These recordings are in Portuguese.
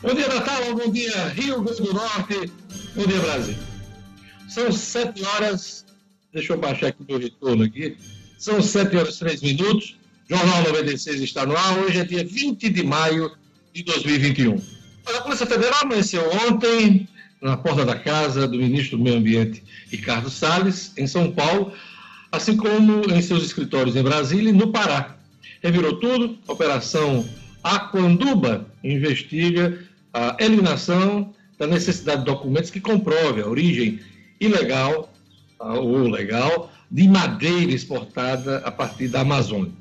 Bom dia, Natal. Bom dia, Rio Grande do Norte. Bom dia, Brasil. São sete horas. Deixa eu baixar aqui meu retorno aqui. São sete horas e três minutos. Jornal 96 está no ar. Hoje é dia 20 de maio de 2021. A Polícia Federal amanheceu ontem na porta da casa do ministro do Meio Ambiente, Ricardo Salles, em São Paulo, assim como em seus escritórios em Brasília e no Pará. Revirou tudo, a Operação Aquanduba investiga a eliminação da necessidade de documentos que comprovem a origem ilegal ou legal de madeira exportada a partir da Amazônia.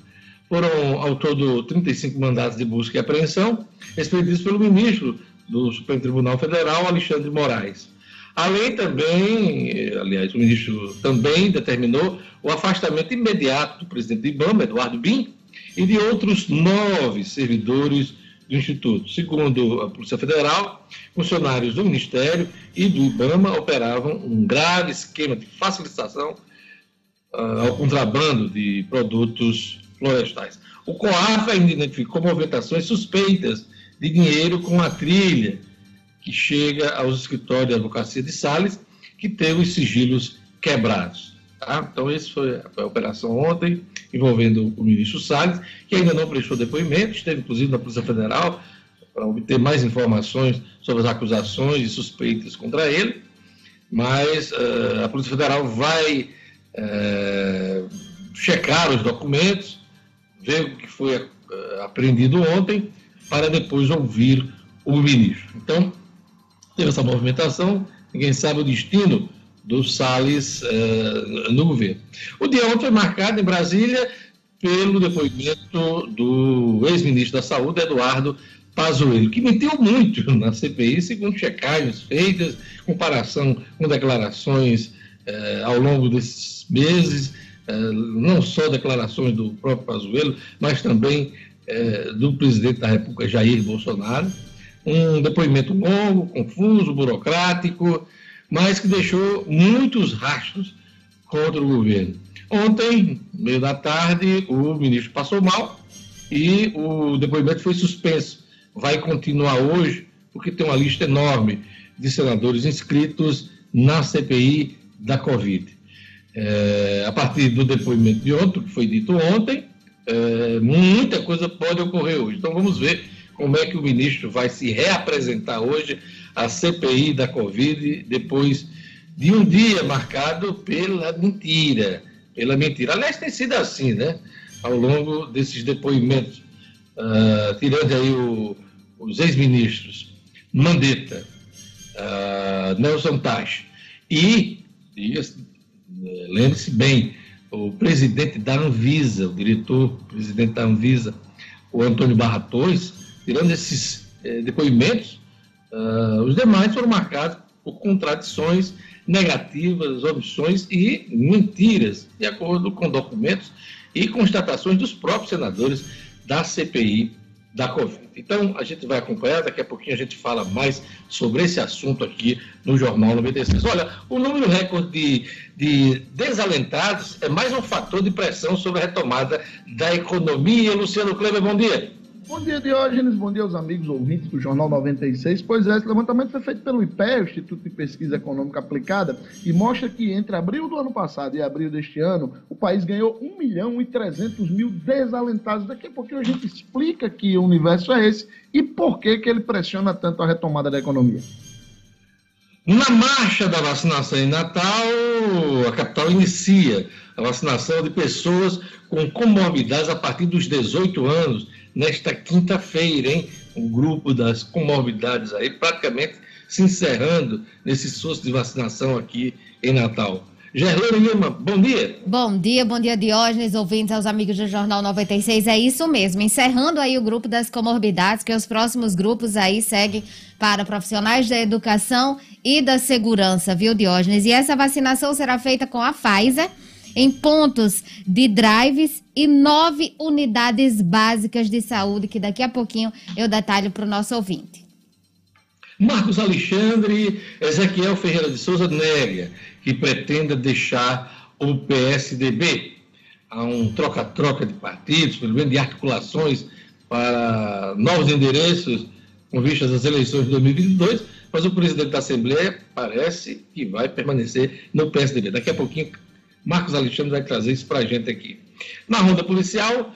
Foram, ao todo, 35 mandados de busca e apreensão, expedidos pelo ministro do Supremo Tribunal Federal, Alexandre Moraes. Além também, aliás, o ministro também determinou o afastamento imediato do presidente do IBAMA, Eduardo Bin, e de outros nove servidores do Instituto. Segundo a Polícia Federal, funcionários do Ministério e do IBAMA operavam um grave esquema de facilitação uh, ao contrabando de produtos florestais. O COAF ainda identificou movimentações suspeitas de dinheiro com a trilha que chega aos escritórios de advocacia de Sales, que tem os sigilos quebrados. Tá? Então, essa foi, a operação ontem, envolvendo o ministro Salles, que ainda não prestou depoimento, esteve inclusive na Polícia Federal para obter mais informações sobre as acusações e suspeitas contra ele, mas uh, a Polícia Federal vai uh, checar os documentos, ver o que foi uh, apreendido ontem, para depois ouvir o ministro. Então, teve essa movimentação, ninguém sabe o destino do Salles uh, no governo. O dia ontem foi marcado em Brasília pelo depoimento do ex-ministro da Saúde, Eduardo Pazuello, que mentiu muito na CPI, segundo checagens feitas, comparação com declarações uh, ao longo desses meses, uh, não só declarações do próprio Pazuello, mas também do presidente da República, Jair Bolsonaro. Um depoimento longo, confuso, burocrático, mas que deixou muitos rastros contra o governo. Ontem, meio da tarde, o ministro passou mal e o depoimento foi suspenso. Vai continuar hoje, porque tem uma lista enorme de senadores inscritos na CPI da Covid. É, a partir do depoimento de ontem, que foi dito ontem, é, muita coisa pode ocorrer hoje. Então vamos ver como é que o ministro vai se reapresentar hoje a CPI da Covid depois de um dia marcado pela mentira. Pela mentira. Aliás, tem sido assim, né? Ao longo desses depoimentos. Uh, tirando aí o, os ex-ministros Mandetta, uh, Nelson Taj e, e lembre-se bem, o presidente da Anvisa, o diretor, presidente da Anvisa, o Antônio Barratões, tirando esses eh, depoimentos, Uh, os demais foram marcados por contradições negativas, omissões e mentiras, de acordo com documentos e constatações dos próprios senadores da CPI da Covid. Então, a gente vai acompanhar, daqui a pouquinho a gente fala mais sobre esse assunto aqui no Jornal 96. Olha, o número recorde de, de desalentados é mais um fator de pressão sobre a retomada da economia. Luciano Kleber, bom dia. Bom dia, Diógenes. Bom dia aos amigos ouvintes do Jornal 96. Pois é, esse levantamento foi feito pelo IPE, Instituto de Pesquisa Econômica Aplicada, e mostra que entre abril do ano passado e abril deste ano, o país ganhou 1 milhão e 300 mil desalentados. Daqui a pouquinho a gente explica que universo é esse e por que, que ele pressiona tanto a retomada da economia. Na marcha da vacinação em Natal, a capital inicia a vacinação de pessoas com comorbidades a partir dos 18 anos nesta quinta-feira, hein? O grupo das comorbidades aí praticamente se encerrando nesse esforço de vacinação aqui em Natal. Gerlane Lima, bom dia. Bom dia, bom dia Diógenes, ouvintes aos amigos do Jornal 96. É isso mesmo, encerrando aí o grupo das comorbidades, que os próximos grupos aí seguem para profissionais da educação e da segurança, viu Diógenes? E essa vacinação será feita com a Pfizer em pontos de drives e nove unidades básicas de saúde, que daqui a pouquinho eu detalho para o nosso ouvinte. Marcos Alexandre, Ezequiel Ferreira de Souza nega que pretenda deixar o PSDB. Há um troca-troca de partidos, pelo menos de articulações para novos endereços com vistas às eleições de 2022, mas o presidente da Assembleia parece que vai permanecer no PSDB. Daqui a pouquinho, Marcos Alexandre vai trazer isso para a gente aqui. Na ronda policial,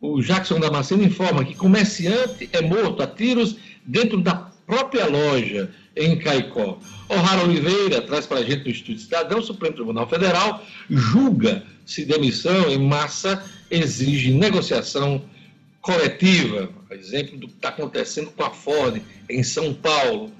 o Jackson Damasceno informa que comerciante é morto a tiros dentro da própria loja em Caicó. O'Hara Oliveira traz para a gente do Estúdio Cidadão, o Supremo Tribunal Federal julga se demissão em massa exige negociação coletiva, exemplo, do que está acontecendo com a Ford em São Paulo.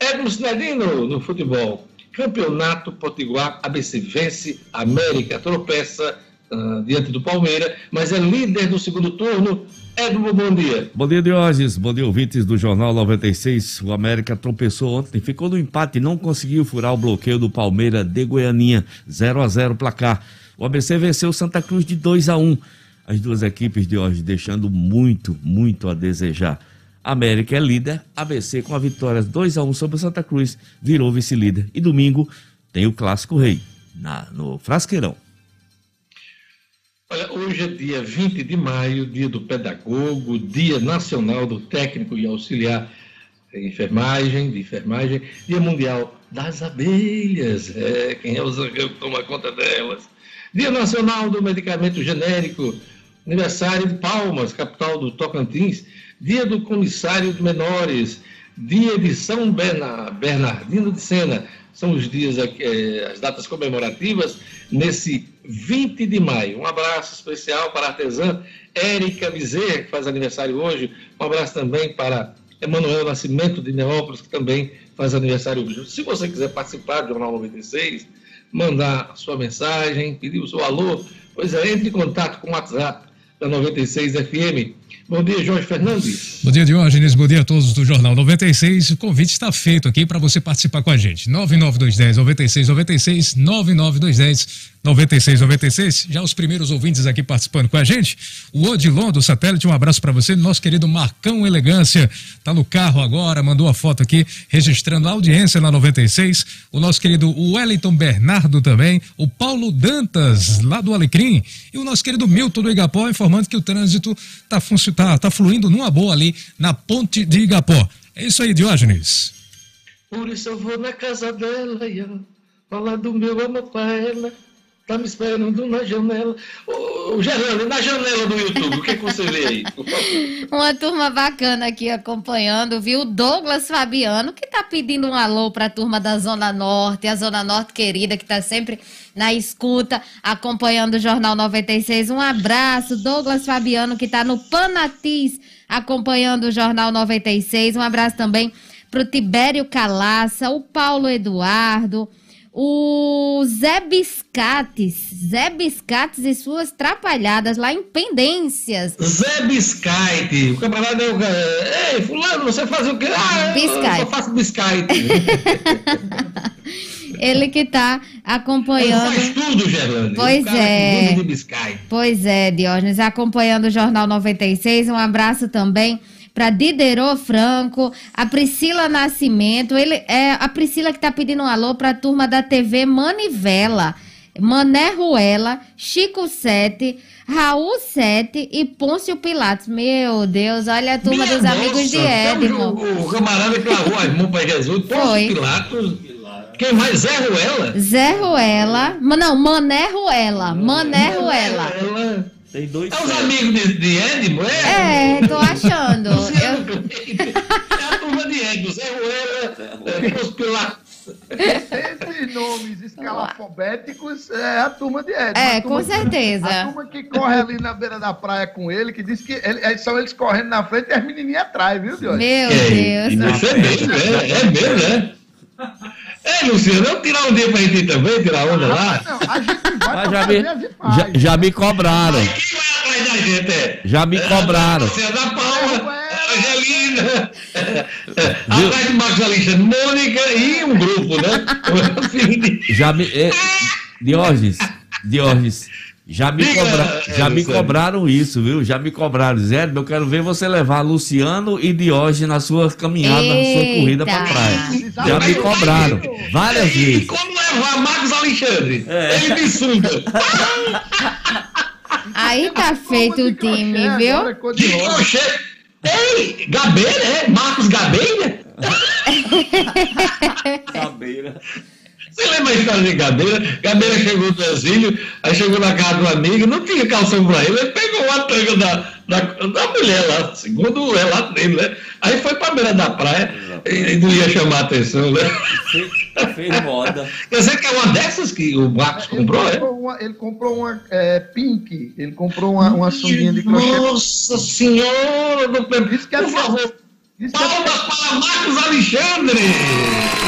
Edmo Sinedino no futebol. Campeonato Potiguar, ABC vence, América tropeça uh, diante do Palmeiras, mas é líder do segundo turno. Edmo, bom dia. Bom dia, Diógenes. Bom dia, ouvintes do Jornal 96. O América tropeçou ontem, ficou no empate e não conseguiu furar o bloqueio do Palmeiras de Goianinha. 0 a 0 placar. O ABC venceu Santa Cruz de 2 a 1 as duas equipes de hoje deixando muito, muito a desejar. América é líder, ABC com a vitória 2 a 1 sobre o Santa Cruz virou vice-líder. E domingo tem o Clássico Rei, na, no Frasqueirão. Olha, hoje é dia 20 de maio, dia do pedagogo, dia nacional do técnico e auxiliar de enfermagem, de enfermagem, dia mundial das abelhas, é, quem é o que toma conta delas. Dia nacional do medicamento genérico, aniversário de Palmas, capital do Tocantins, dia do comissário de menores, dia de São Bernardino de Sena. São os dias, eh, as datas comemorativas nesse 20 de maio. Um abraço especial para a artesã Érica Bezerra, que faz aniversário hoje. Um abraço também para Emanuel Nascimento de Neópolis, que também faz aniversário hoje. Se você quiser participar do Jornal 96, mandar sua mensagem, pedir o seu alô, pois é, entre em contato com o WhatsApp da 96 FM. Bom dia, Jorge Fernandes. Bom dia, Diógenes. Bom dia a todos do Jornal 96. O convite está feito aqui para você participar com a gente. 99210 9696 99210 9696. Já os primeiros ouvintes aqui participando com a gente. O Odilon do satélite, um abraço para você. Nosso querido Marcão Elegância tá no carro agora, mandou a foto aqui registrando a audiência na 96. O nosso querido Wellington Bernardo também. O Paulo Dantas, lá do Alecrim. E o nosso querido Milton do Igapó, informando que o trânsito tá, tá, tá fluindo numa boa ali na ponte de Igapó. É isso aí, Diógenes. Por isso eu vou na casa dela, falar do meu amor pra ela. Tá me esperando na janela. Ô, Gerlane, na janela do YouTube, o que, é que você vê aí? Uma turma bacana aqui acompanhando, viu? Douglas Fabiano, que tá pedindo um alô pra turma da Zona Norte, a Zona Norte querida, que tá sempre na escuta, acompanhando o Jornal 96. Um abraço, Douglas Fabiano, que tá no Panatis, acompanhando o Jornal 96. Um abraço também pro Tibério Calaça, o Paulo Eduardo. O Zé Biscates, Zé Biscates e suas trapalhadas lá em Pendências. Zé Biscate, o camarada é o Ei, fulano, você faz o quê? Ah, biscate. eu só faço biscate. Ele que está acompanhando. Ele faz tudo, Gerlane. Pois é. Pois é, Diógenes, acompanhando o Jornal 96. Um abraço também para Diderot Franco, a Priscila Nascimento, ele é a Priscila que está pedindo um alô para a turma da TV Manivela. Mané Ruela, Chico Sete, Raul Sete e Pôncio Pilatos. Meu Deus, olha a turma Minha dos nossa, amigos de Edmo. O, o camarada que largou as mãos para Jesus, Pôncio Pilatos. Quem mais? Zé Ruela? Zé Ruela. Não, Mané Ruela. Mané Ruela. Ruela. Tem dois. É os amigos de, de Edmo, é? É, tô achando. Eu... É a turma de Edmo, Zé Ruela, é, os Pilatos. Esses nomes escalafobéticos é a turma de Edmo. É, com certeza. a turma que corre ali na beira da praia com ele, que diz que ele, é, são eles correndo na frente e as menininhas atrás, viu, Deus? Meu é, Deus. É mesmo, é, é mesmo, né? É, Luciano, vamos tirar um dia pra gente ir também, tirar onda lá? Não, a gente vai já, me, já, já, me cobraram. Aí quem vai atrás da gente, é? Já me cobraram. Luciano, da Paula, Angelina, atrás de Marcos Alexandre, Mônica e um grupo, né? já me... É, Diógenes, Diógenes, já me, cobra... já me cobraram isso, viu? Já me cobraram. Zé, eu quero ver você levar Luciano e Diógenes na sua caminhada, Eita. na sua corrida pra praia. Já me cobraram várias vezes. E como levar Marcos Alexandre? É. Ele me sunga. Aí tá feito o time, viu? De crochê. Ei, Gabeira, é? Marcos Gabeira? Gabeira. Você lembra a história de Gabeira? Gabeira chegou do exílio, aí chegou na casa do amigo, não tinha calção pra ele, ele pegou uma tanga da, da, da mulher lá, segundo o relato dele, né? Aí foi pra beira da praia e não ia chamar atenção, né? Fez, moda. Quer dizer que é uma dessas que o Marcos Ele comprou, é? comprou uma, ele comprou uma é, pink, ele comprou uma, uma sunguinha de crochê. Nossa senhora do por favor, Diz que é palmas para Marcos Alexandre!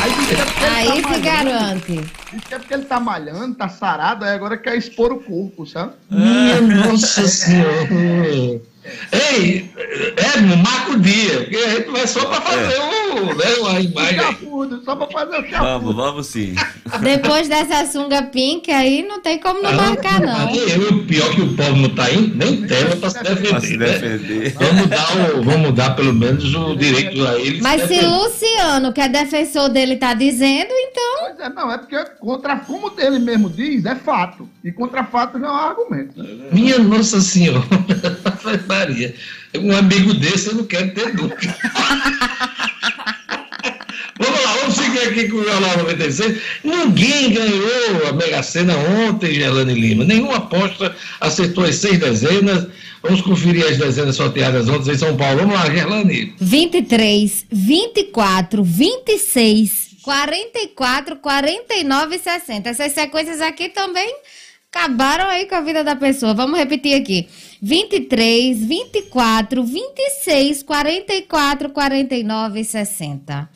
Aí é ele Aí tá se malhando. garante. Diz que é porque ele tá malhando, tá sarado, aí agora quer expor o corpo, sabe? Minha nossa senhora! Ei, é, marca o dia, porque a gente vai só para fazer um, né, uma O imagem. só pra fazer o Vamos, vamos sim. Depois dessa sunga pink aí, não tem como não marcar, não. Eu, pior que o povo não tá aí, nem tema para se Pra se defender. Né? defender. Vamos dar, o, vamos dar pelo menos o direito a eles. Mas se defender. Luciano, que é defensor dele, tá dizendo, então. Pois é, não, é porque contra, como ele mesmo diz, é fato. E contra fato não é um argumento. Minha Nossa Senhora, Maria, um amigo desse eu não quero ter nunca. Vamos lá, vamos seguir aqui com o Jornal 96. Ninguém ganhou a Mega Sena ontem, Gerlane Lima. Nenhuma aposta acertou as seis dezenas. Vamos conferir as dezenas sorteadas ontem em São Paulo. Vamos lá, Gerlane. 23, 24, 26, 44, 49 e 60. Essas sequências aqui também acabaram aí com a vida da pessoa. Vamos repetir aqui. 23, 24, 26, 44, 49 e 60.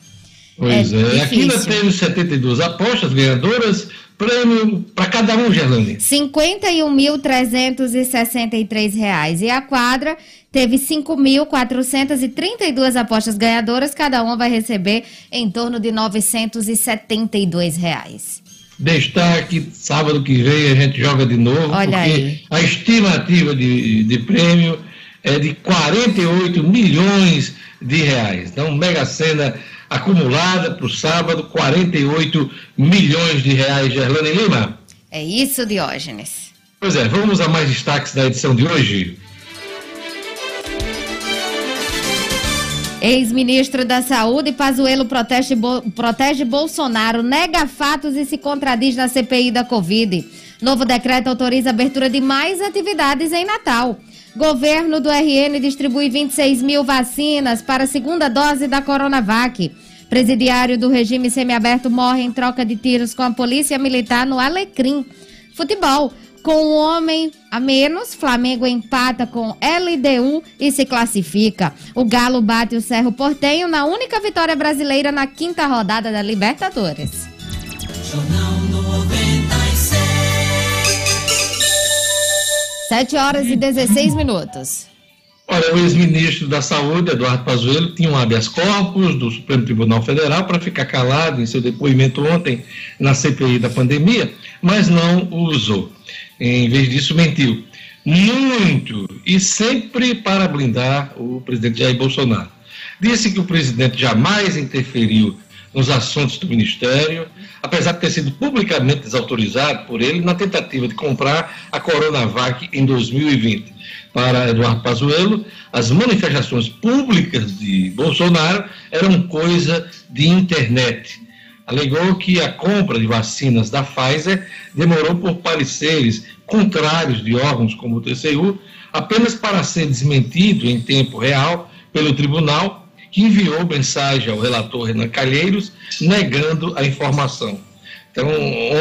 Pois É é, aqui nós temos 72 apostas ganhadoras, prêmio para cada um, Gerlane. 51.363 reais. E a quadra teve 5.432 apostas ganhadoras, cada uma vai receber em torno de 972 reais. Destaque, sábado que vem a gente joga de novo, Olha porque aí. a estimativa de, de prêmio é de 48 milhões de reais. Então, Mega Sena acumulada para o sábado, 48 milhões de reais, Gerlane Lima. É isso, Diógenes. Pois é, vamos a mais destaques da edição de hoje. Ex-ministro da Saúde, Pazuello protege, protege Bolsonaro, nega fatos e se contradiz na CPI da Covid. Novo decreto autoriza abertura de mais atividades em Natal. Governo do RN distribui 26 mil vacinas para a segunda dose da Coronavac. Presidiário do regime semiaberto morre em troca de tiros com a polícia militar no Alecrim. Futebol. Com um homem a menos, Flamengo empata com LDU e se classifica. O Galo bate o Cerro Portenho na única vitória brasileira na quinta rodada da Libertadores. Jornal 96. 7 horas e 16 minutos. Olha, o ex-ministro da Saúde, Eduardo Pazuello, tinha um habeas corpus do Supremo Tribunal Federal para ficar calado em seu depoimento ontem na CPI da pandemia, mas não o usou. Em vez disso, mentiu. Muito, e sempre para blindar o presidente Jair Bolsonaro. Disse que o presidente jamais interferiu nos assuntos do Ministério, apesar de ter sido publicamente desautorizado por ele na tentativa de comprar a Coronavac em 2020. Para Eduardo Pazuello, as manifestações públicas de Bolsonaro eram coisa de internet. Alegou que a compra de vacinas da Pfizer demorou por pareceres contrários de órgãos como o TCU, apenas para ser desmentido em tempo real pelo tribunal, que enviou mensagem ao relator Renan Calheiros negando a informação. Então,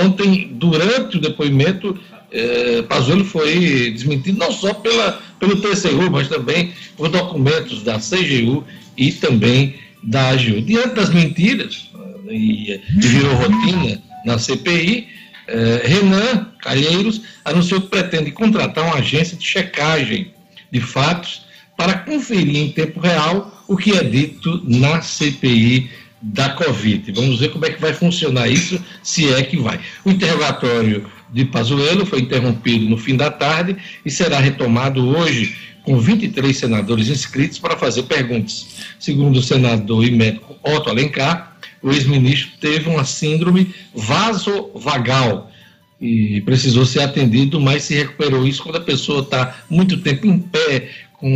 ontem, durante o depoimento, eh, Pazuello foi desmentido não só pela, pelo TCU, mas também por documentos da CGU e também da AGU. Diante das mentiras, e, e virou rotina na CPI, eh, Renan Calheiros anunciou que pretende contratar uma agência de checagem de fatos para conferir em tempo real o que é dito na CPI da Covid. Vamos ver como é que vai funcionar isso, se é que vai. O interrogatório de Pazuello foi interrompido no fim da tarde e será retomado hoje com 23 senadores inscritos para fazer perguntas. Segundo o senador e médico Otto Alencar, o ex-ministro teve uma síndrome vasovagal e precisou ser atendido, mas se recuperou isso quando a pessoa está muito tempo em pé, com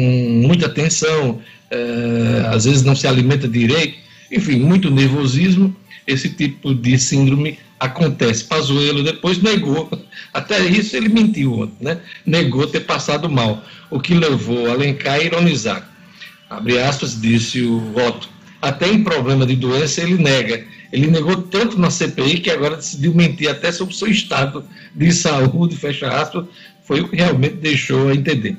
muita tensão, é, às vezes não se alimenta direito, enfim, muito nervosismo, esse tipo de síndrome acontece. Pazuello depois negou, até isso ele mentiu, né? negou ter passado mal, o que levou Alencar a ironizar. Abre aspas, disse o voto. Até em problema de doença ele nega. Ele negou tanto na CPI que agora decidiu mentir até sobre seu estado de saúde, fecha aspas, foi o que realmente deixou a entender.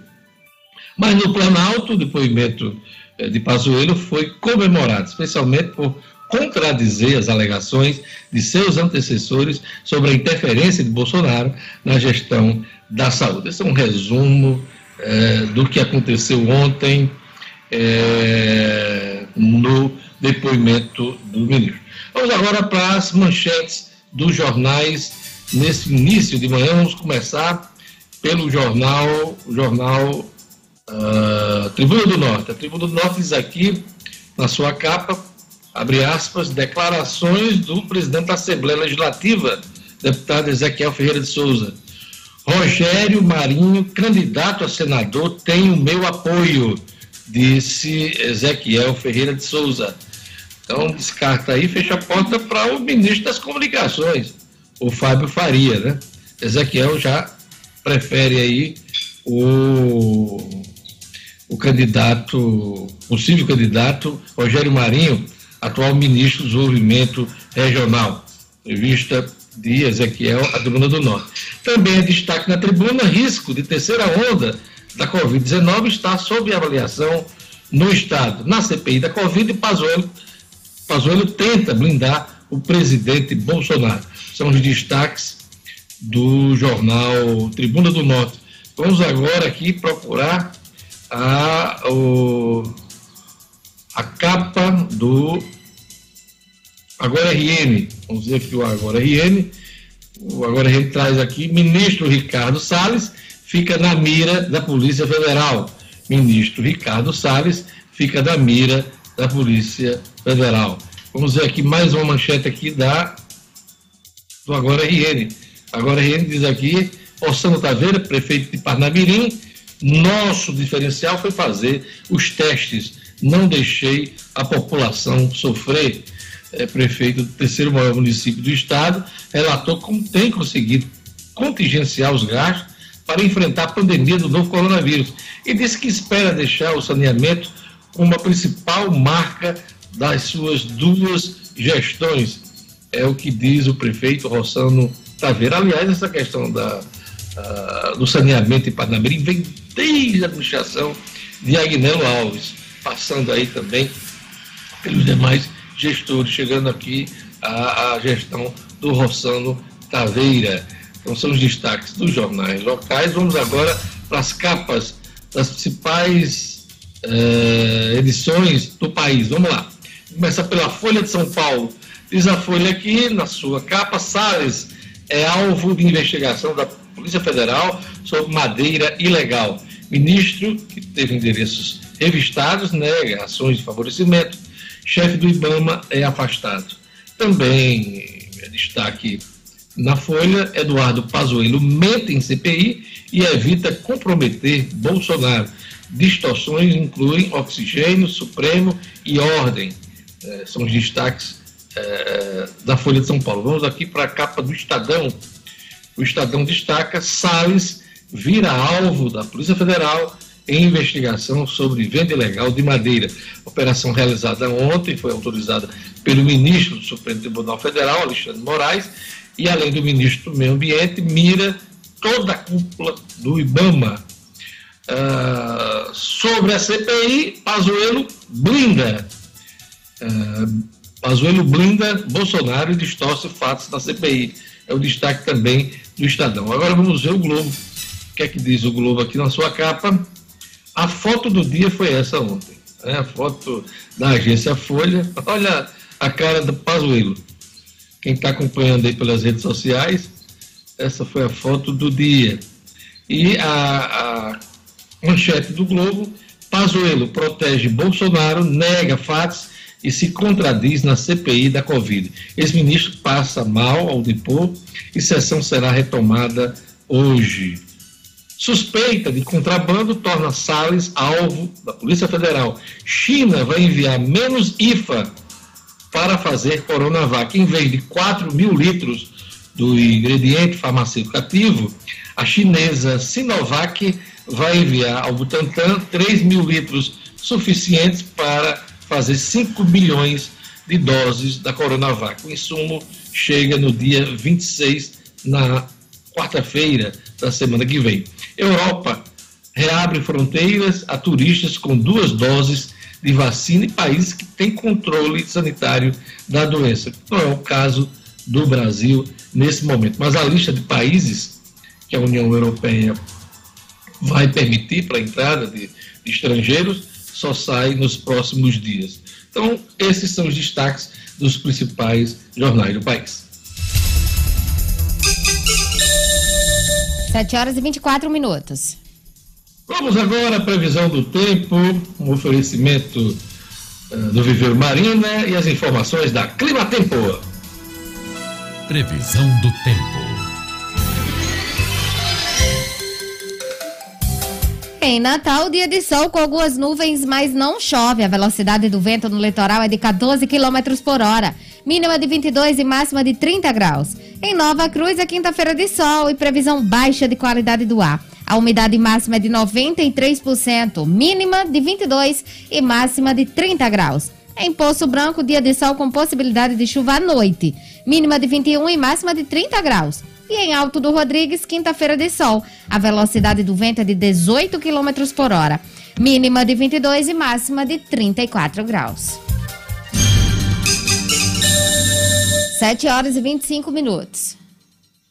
Mas no Planalto, o depoimento eh, de Pazuello foi comemorado, especialmente por contradizer as alegações de seus antecessores sobre a interferência de Bolsonaro na gestão da saúde. Esse é um resumo é, do que aconteceu ontem é, no depoimento do ministro. Vamos agora para as manchetes dos jornais nesse início de manhã. Vamos começar pelo jornal, jornal uh, Tribuna do Norte. A Tribuna do Norte diz aqui, na sua capa, abre aspas, declarações do presidente da Assembleia Legislativa, deputado Ezequiel Ferreira de Souza. Rogério Marinho, candidato a senador, tem o meu apoio, disse Ezequiel Ferreira de Souza. Então, descarta aí, fecha a porta para o ministro das Comunicações, o Fábio Faria, né? Ezequiel já prefere aí o, o candidato, possível candidato, Rogério Marinho, atual ministro do Desenvolvimento Regional. Revista de Ezequiel, a Tribuna do Norte. Também é destaque na tribuna, risco de terceira onda da Covid-19 está sob avaliação no Estado. Na CPI da Covid, Pazuello, Pazuello tenta blindar o presidente Bolsonaro. São os destaques do jornal Tribuna do Norte. Vamos agora aqui procurar a, o, a capa do Agora RN. Vamos dizer que o Agora RN. O Agora RN traz aqui: ministro Ricardo Salles fica na mira da Polícia Federal. Ministro Ricardo Salles fica na mira da Polícia Federal. Vamos ver aqui mais uma manchete aqui da do Agora RN. Agora RN diz aqui, Ossano Taveira, prefeito de Parnamirim, nosso diferencial foi fazer os testes. Não deixei a população sofrer. É, prefeito do terceiro maior município do estado, relatou como tem conseguido contingenciar os gastos para enfrentar a pandemia do novo coronavírus e disse que espera deixar o saneamento como a principal marca das suas duas gestões. É o que diz o prefeito Rossano Taveira. Aliás, essa questão da, uh, do saneamento em Parnamirim vem desde a administração de Agnello Alves, passando aí também pelos demais gestores, chegando aqui à, gestão do Rossano Taveira. Então, são os destaques dos jornais locais. Vamos agora para as capas das principais eh, edições do país. Vamos lá. Começa pela Folha de São Paulo. Diz a Folha aqui, na sua capa, Salles é alvo de investigação da Polícia Federal sobre madeira ilegal. Ministro, que teve endereços revistados, nega ações de favorecimento. Chefe do IBAMA é afastado. Também é destaque na Folha, Eduardo Pazuello mente em CPI e evita comprometer Bolsonaro. Distorções incluem oxigênio, Supremo e ordem. É, são os destaques é, da Folha de São Paulo. Vamos aqui para a capa do Estadão. O Estadão destaca: Salles vira alvo da Polícia Federal em investigação sobre venda ilegal de madeira. Operação realizada ontem foi autorizada pelo ministro do Supremo Tribunal Federal, Alexandre Moraes, e além do ministro do Meio Ambiente, mira toda a cúpula do IBAMA. Uh, sobre a CPI, Pazuello blinda. Uh, Pazuello blinda Bolsonaro e distorce fatos da CPI. É o destaque também do Estadão. Agora vamos ver o Globo. O que é que diz o Globo aqui na sua capa? A foto do dia foi essa ontem. Né? A foto da agência Folha. Olha a cara do Pazuello. Quem está acompanhando aí pelas redes sociais, essa foi a foto do dia. E a, a manchete do Globo, Pazuello protege Bolsonaro, nega fatos e se contradiz na CPI da Covid. Ex-ministro passa mal ao depor e sessão será retomada hoje. Suspeita de contrabando torna Salles alvo da Polícia Federal. China vai enviar menos IFA para fazer Coronavac. Em vez de 4 mil litros do ingrediente farmacêutico ativo, a chinesa Sinovac vai enviar ao Butantan 3 mil litros suficientes para fazer 5 bilhões de doses da Coronavac. O insumo chega no dia 26, na quarta-feira da semana que vem. Europa reabre fronteiras a turistas com duas doses de vacina em países que têm controle sanitário da doença. Não é o caso do Brasil nesse momento. Mas a lista de países que a União Europeia vai permitir para a entrada de, de estrangeiros só sai nos próximos dias. Então, esses são os destaques dos principais jornais do país. 7 horas e 24 minutos. Vamos agora à previsão do tempo, um oferecimento uh, do Viver Marina e as informações da Clima Tempo. Previsão do tempo. Em Natal, dia de sol com algumas nuvens, mas não chove. A velocidade do vento no litoral é de 14 km por hora. Mínima de 22 e máxima de 30 graus. Em Nova Cruz, é quinta-feira de sol e previsão baixa de qualidade do ar. A umidade máxima é de 93%, mínima de 22 e máxima de 30 graus. Em Poço Branco, dia de sol com possibilidade de chuva à noite. Mínima de 21 e máxima de 30 graus. E em Alto do Rodrigues, quinta-feira de sol. A velocidade do vento é de 18 km por hora. Mínima de 22 e máxima de 34 graus. 7 horas e 25 minutos.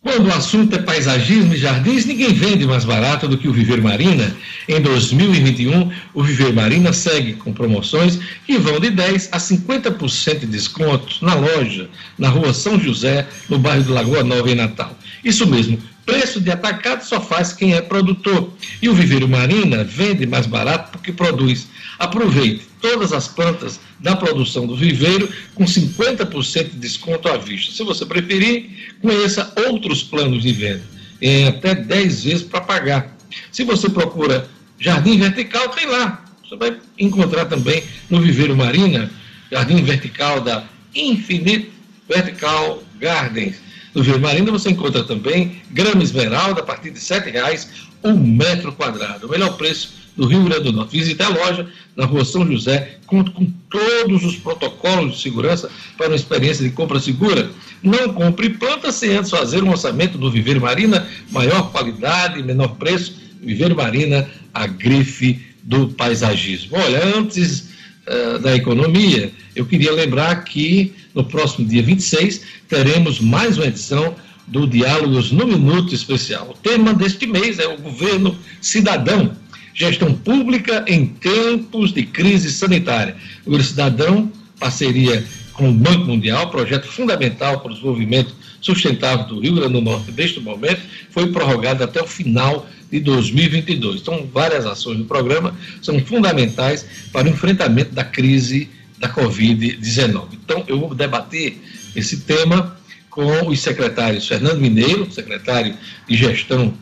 Quando o assunto é paisagismo e jardins, ninguém vende mais barato do que o Viver Marina. Em 2021, o Viver Marina segue com promoções que vão de 10 a 50% de desconto na loja, na rua São José, no bairro de Lagoa Nova, em Natal. Isso mesmo, preço de atacado só faz quem é produtor. E o Viveiro Marina vende mais barato porque produz. Aproveite todas as plantas da produção do viveiro com 50% de desconto à vista. Se você preferir, conheça outros planos de venda em até 10 vezes para pagar. Se você procura jardim vertical, tem lá. Você vai encontrar também no Viveiro Marina, jardim vertical da Infinite Vertical Gardens. No Marina você encontra também grama esmeralda a partir de R$ reais um metro quadrado. O melhor preço do Rio Grande do Norte. Visite a loja na rua São José, conta com todos os protocolos de segurança para uma experiência de compra segura. Não compre planta sem antes fazer um orçamento do Viveiro Marina, maior qualidade, menor preço. Viveiro Marina, a grife do paisagismo. Olha, antes uh, da economia, eu queria lembrar que no próximo dia 26 teremos mais uma edição do Diálogos no Minuto Especial. O tema deste mês é o governo cidadão Gestão pública em tempos de crise sanitária. O Cidadão, parceria com o Banco Mundial, projeto fundamental para o desenvolvimento sustentável do Rio Grande do Norte neste momento, foi prorrogado até o final de 2022. Então, várias ações do programa são fundamentais para o enfrentamento da crise da Covid-19. Então, eu vou debater esse tema com os secretários Fernando Mineiro, secretário de Gestão,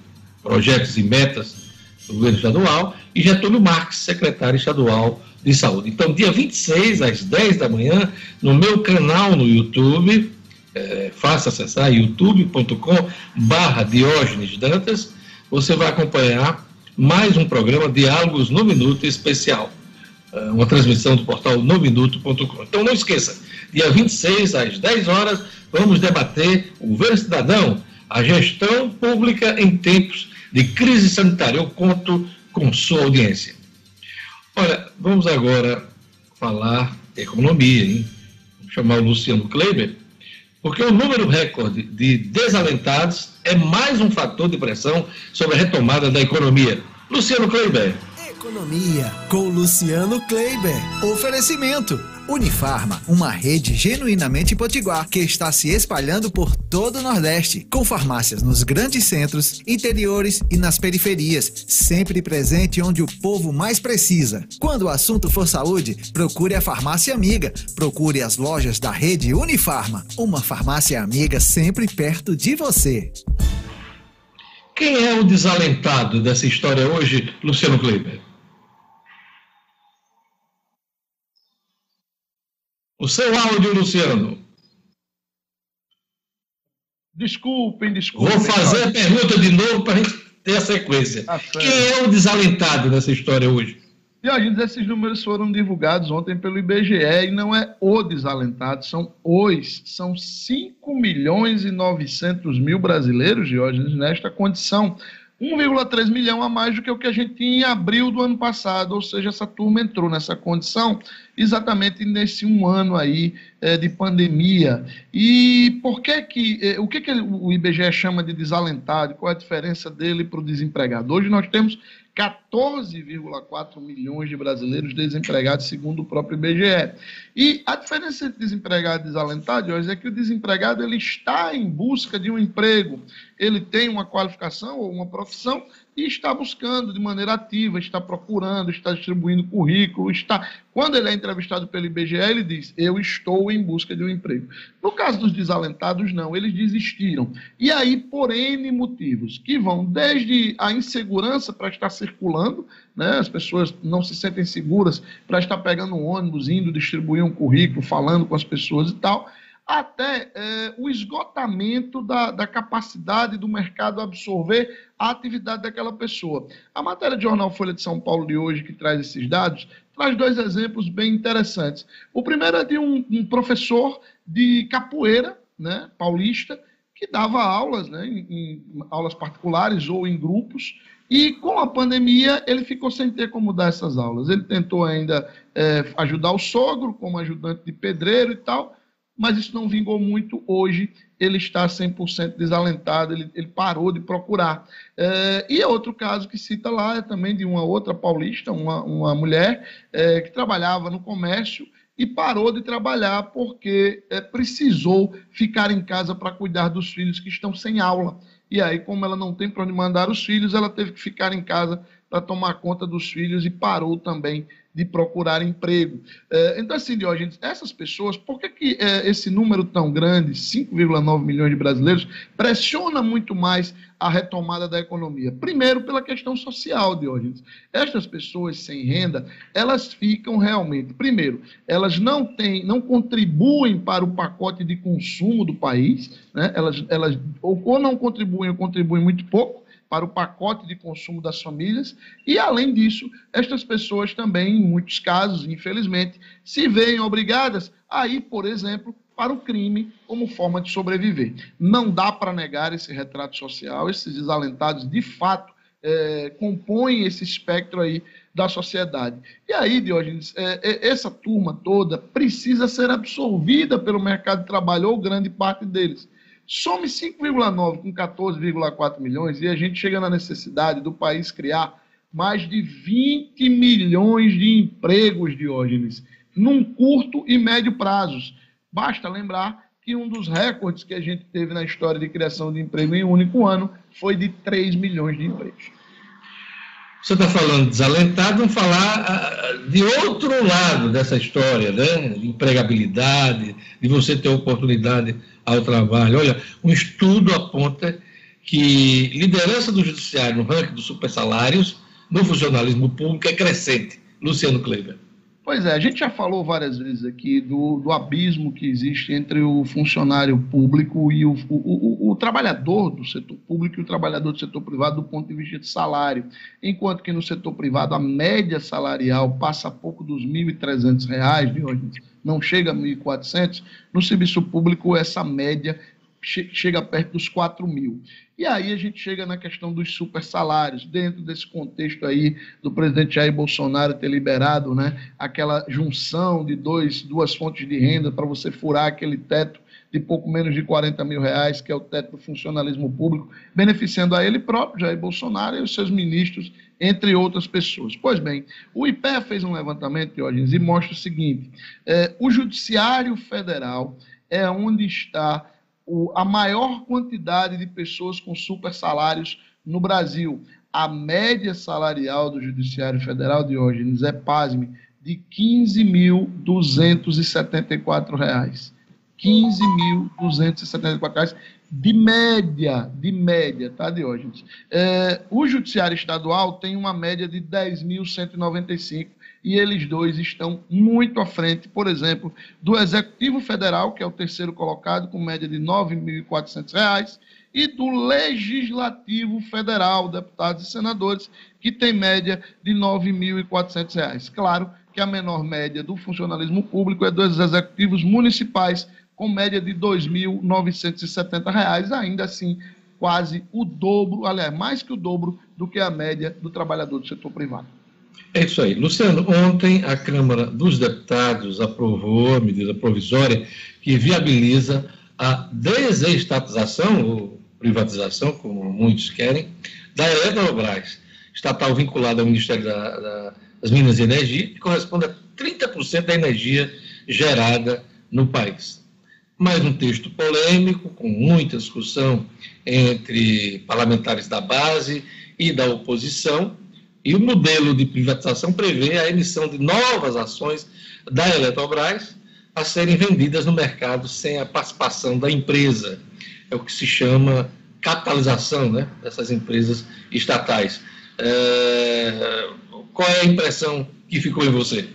Projetos e Metas do governo estadual, e Getúlio Marques, secretário estadual de saúde. Então, dia 26, às 10 da manhã, no meu canal no YouTube, é, faça acessar youtube.com barra Diógenes Dantas, você vai acompanhar mais um programa Diálogos no Minuto especial, uma transmissão do portal nominuto.com. Então não esqueça, dia 26 às 10 horas, vamos debater o governo cidadão, a gestão pública em tempos de crise sanitária. Eu conto com sua audiência. Olha, vamos agora falar economia, hein? Vou chamar o Luciano Kleiber, porque o número recorde de desalentados é mais um fator de pressão sobre a retomada da economia. Luciano Kleiber. Economia com Luciano Kleiber. Oferecimento Unifarma, uma rede genuinamente potiguar que está se espalhando por todo o Nordeste, com farmácias nos grandes centros, interiores e nas periferias, sempre presente onde o povo mais precisa. Quando o assunto for saúde, procure a farmácia amiga, procure as lojas da rede Unifarma, uma farmácia amiga sempre perto de você. Quem é o desalentado dessa história hoje, Luciano Kleiber? O seu áudio, Luciano. Desculpem, desculpem. Vou fazer a pergunta de novo para a gente ter a sequência. Certo. Quem é o desalentado nessa história hoje? Diógenes, esses números foram divulgados ontem pelo IBGE e não é o desalentado, são os. São 5 milhões e 900 mil brasileiros, Diógenes, nesta condição. 1,3 milhão a mais do que o que a gente tinha em abril do ano passado, ou seja, essa turma entrou nessa condição exatamente nesse um ano aí é, de pandemia. E por que que, é, o que que o IBGE chama de desalentado? Qual é a diferença dele para o desempregado? Hoje nós temos 14,4 milhões de brasileiros desempregados, segundo o próprio IBGE. E a diferença entre desempregado e desalentado, Jorge, é que o desempregado ele está em busca de um emprego, ele tem uma qualificação ou uma profissão e está buscando de maneira ativa, está procurando, está distribuindo currículo, está. Quando ele é entrevistado pelo IBGE, ele diz: Eu estou em busca de um emprego. No caso dos desalentados, não, eles desistiram. E aí, por N motivos, que vão desde a insegurança para estar circulando, né? as pessoas não se sentem seguras para estar pegando um ônibus, indo distribuir um currículo, falando com as pessoas e tal até é, o esgotamento da, da, capacidade do mercado absorver a atividade daquela pessoa. A matéria de jornal Folha de São Paulo de hoje, que traz esses dados, traz dois exemplos bem interessantes. O primeiro é de um, um professor de capoeira, né, paulista, que dava aulas, né, em, em aulas particulares ou em grupos, e com a pandemia, ele ficou sem ter como dar essas aulas. Ele tentou ainda é, ajudar o sogro como ajudante de pedreiro e tal, mas isso não vingou muito. Hoje ele está 100% desalentado, ele, ele, parou de procurar. É, e é outro caso que cita lá é também de uma outra paulista, uma, uma mulher é, que trabalhava no comércio e parou de trabalhar porque é, precisou ficar em casa para cuidar dos filhos que estão sem aula. E aí, como ela não tem para onde mandar os filhos, ela teve que ficar em casa para tomar conta dos filhos e parou também de procurar emprego. É, então, assim, essas pessoas, por que, que é, esse número tão grande, 5,9 milhões de brasileiros, pressiona muito mais a retomada da economia? Primeiro, pela questão social, Diógenes. Estas pessoas sem renda, elas ficam realmente, primeiro, elas não têm, não contribuem para o pacote de consumo do país, né? elas, elas ou não contribuem ou contribuem muito pouco, para o pacote de consumo das famílias. E, além disso, estas pessoas também, em muitos casos, infelizmente, se veem obrigadas a ir, por exemplo, para o crime como forma de sobreviver. Não dá para negar esse retrato social, esses desalentados, de fato, é, compõem esse espectro aí da sociedade. E aí, Diógenes, é, é, essa turma toda precisa ser absorvida pelo mercado de trabalho, ou grande parte deles. Some 5,9 com 14,4 milhões e a gente chega na necessidade do país criar mais de 20 milhões de empregos, Diógenes, num curto e médio prazos. Basta lembrar que um dos recordes que a gente teve na história de criação de emprego em um único ano foi de 3 milhões de empregos. Você está falando desalentado, vamos falar uh, de outro lado dessa história, né? De empregabilidade, de você ter oportunidade ao trabalho. Olha, um estudo aponta que liderança do judiciário no ranking dos supersalários no funcionalismo público é crescente. Luciano Kleber. Pois é, a gente já falou várias vezes aqui do, do abismo que existe entre o funcionário público e o, o, o, o, trabalhador do setor público e o trabalhador do setor privado do ponto de vista de salário. Enquanto que no setor privado a média salarial passa pouco dos R$ 1.300 de hoje, não chega a 1.400, no serviço público essa média chega perto dos 4 mil. E aí a gente chega na questão dos super salários, dentro desse contexto aí do presidente Jair Bolsonaro ter liberado né, aquela junção de dois, duas fontes de renda para você furar aquele teto de pouco menos de 40 mil reais, que é o teto do funcionalismo público, beneficiando a ele próprio, Jair Bolsonaro, e os seus ministros, entre outras pessoas. Pois bem, o IPEA fez um levantamento, Diógenes, e mostra o seguinte: é, o Judiciário Federal é onde está o, a maior quantidade de pessoas com super salários no Brasil. A média salarial do Judiciário Federal, Diógenes, é, pasme, de R$ 15.274. 15.274 reais de média, de média, tá, Diógenes? É, o Judiciário Estadual tem uma média de 10.195 e eles dois estão muito à frente, por exemplo, do Executivo Federal, que é o terceiro colocado, com média de R$ 9.400, e do Legislativo Federal, deputados e senadores, que tem média de R$ 9.400. Claro que a menor média do funcionalismo público é dos executivos municipais, com média de R$ 2.970, ainda assim quase o dobro, aliás, mais que o dobro do que a média do trabalhador do setor privado. É isso aí. Luciano, ontem a Câmara dos Deputados aprovou a medida provisória que viabiliza a desestatização, ou privatização, como muitos querem, da Eletrobras, estatal vinculada ao Ministério da, da, das Minas e Energia, que corresponde a 30% da energia gerada no país. Mais um texto polêmico, com muita discussão entre parlamentares da base e da oposição, e o modelo de privatização prevê a emissão de novas ações da Eletrobras a serem vendidas no mercado sem a participação da empresa. É o que se chama capitalização né, dessas empresas estatais. É... Qual é a impressão que ficou em você?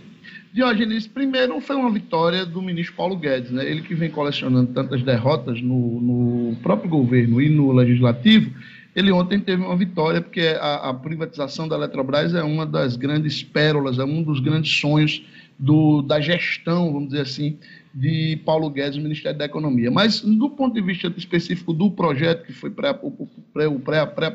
Diogenes, primeiro foi uma vitória do ministro Paulo Guedes, né? ele que vem colecionando tantas derrotas no, no próprio governo e no legislativo, ele ontem teve uma vitória, porque a, a, privatização da Eletrobras é uma das grandes pérolas, é um dos grandes sonhos do, da gestão, vamos dizer assim, de Paulo Guedes, Ministério da Economia. Mas, do ponto de vista específico do projeto, que foi pré-aprovação pré, pré,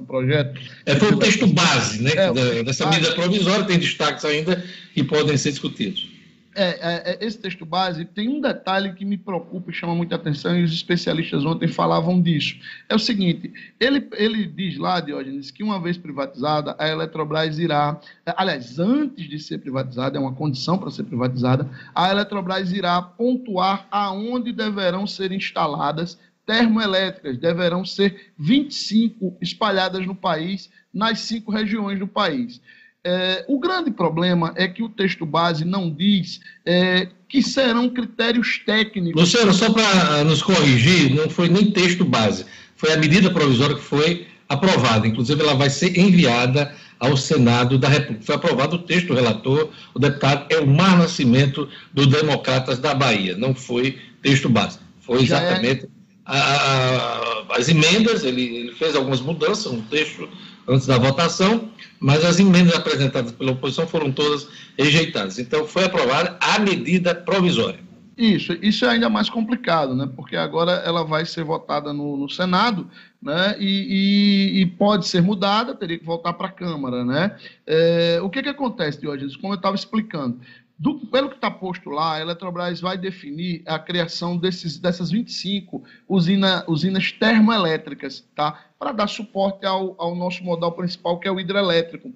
do projeto. É, foi o texto base, né? É, dessa medida provisória, tem destaques ainda que podem ser discutidos. É, é, é, esse texto base tem um detalhe que me preocupa e chama muita atenção, e os especialistas ontem falavam disso. É o seguinte: ele, ele diz lá, Diógenes, que uma vez privatizada, a Eletrobras irá, aliás, antes de ser privatizada, é uma condição para ser privatizada, a Eletrobras irá pontuar aonde deverão ser instaladas termoelétricas, deverão ser 25 espalhadas no país, nas cinco regiões do país. É, o grande problema é que o texto base não diz é, que serão critérios técnicos. Luciano, só para nos corrigir, não foi nem texto base, foi a medida provisória que foi aprovada. Inclusive, ela vai ser enviada ao Senado da República. Foi aprovado o texto relator, o deputado Elmar Nascimento, do Democratas da Bahia. Não foi texto base. Foi é exatamente é... a, a, as emendas, ele, ele fez algumas mudanças no texto antes da votação, mas as emendas apresentadas pela oposição foram todas rejeitadas. Então, foi aprovada a medida provisória. Isso, isso é ainda mais complicado, né? Porque agora ela vai ser votada no, no Senado, né? E, e, e, pode ser mudada, teria que voltar para a Câmara, né? É, o que que acontece, Diogenes? Como eu estava explicando, do, pelo que está posto lá, a Eletrobras vai definir a criação desses, dessas 25 usina, usinas termoelétricas, tá? para dar suporte ao, ao nosso modal principal, que é o hidrelétrico.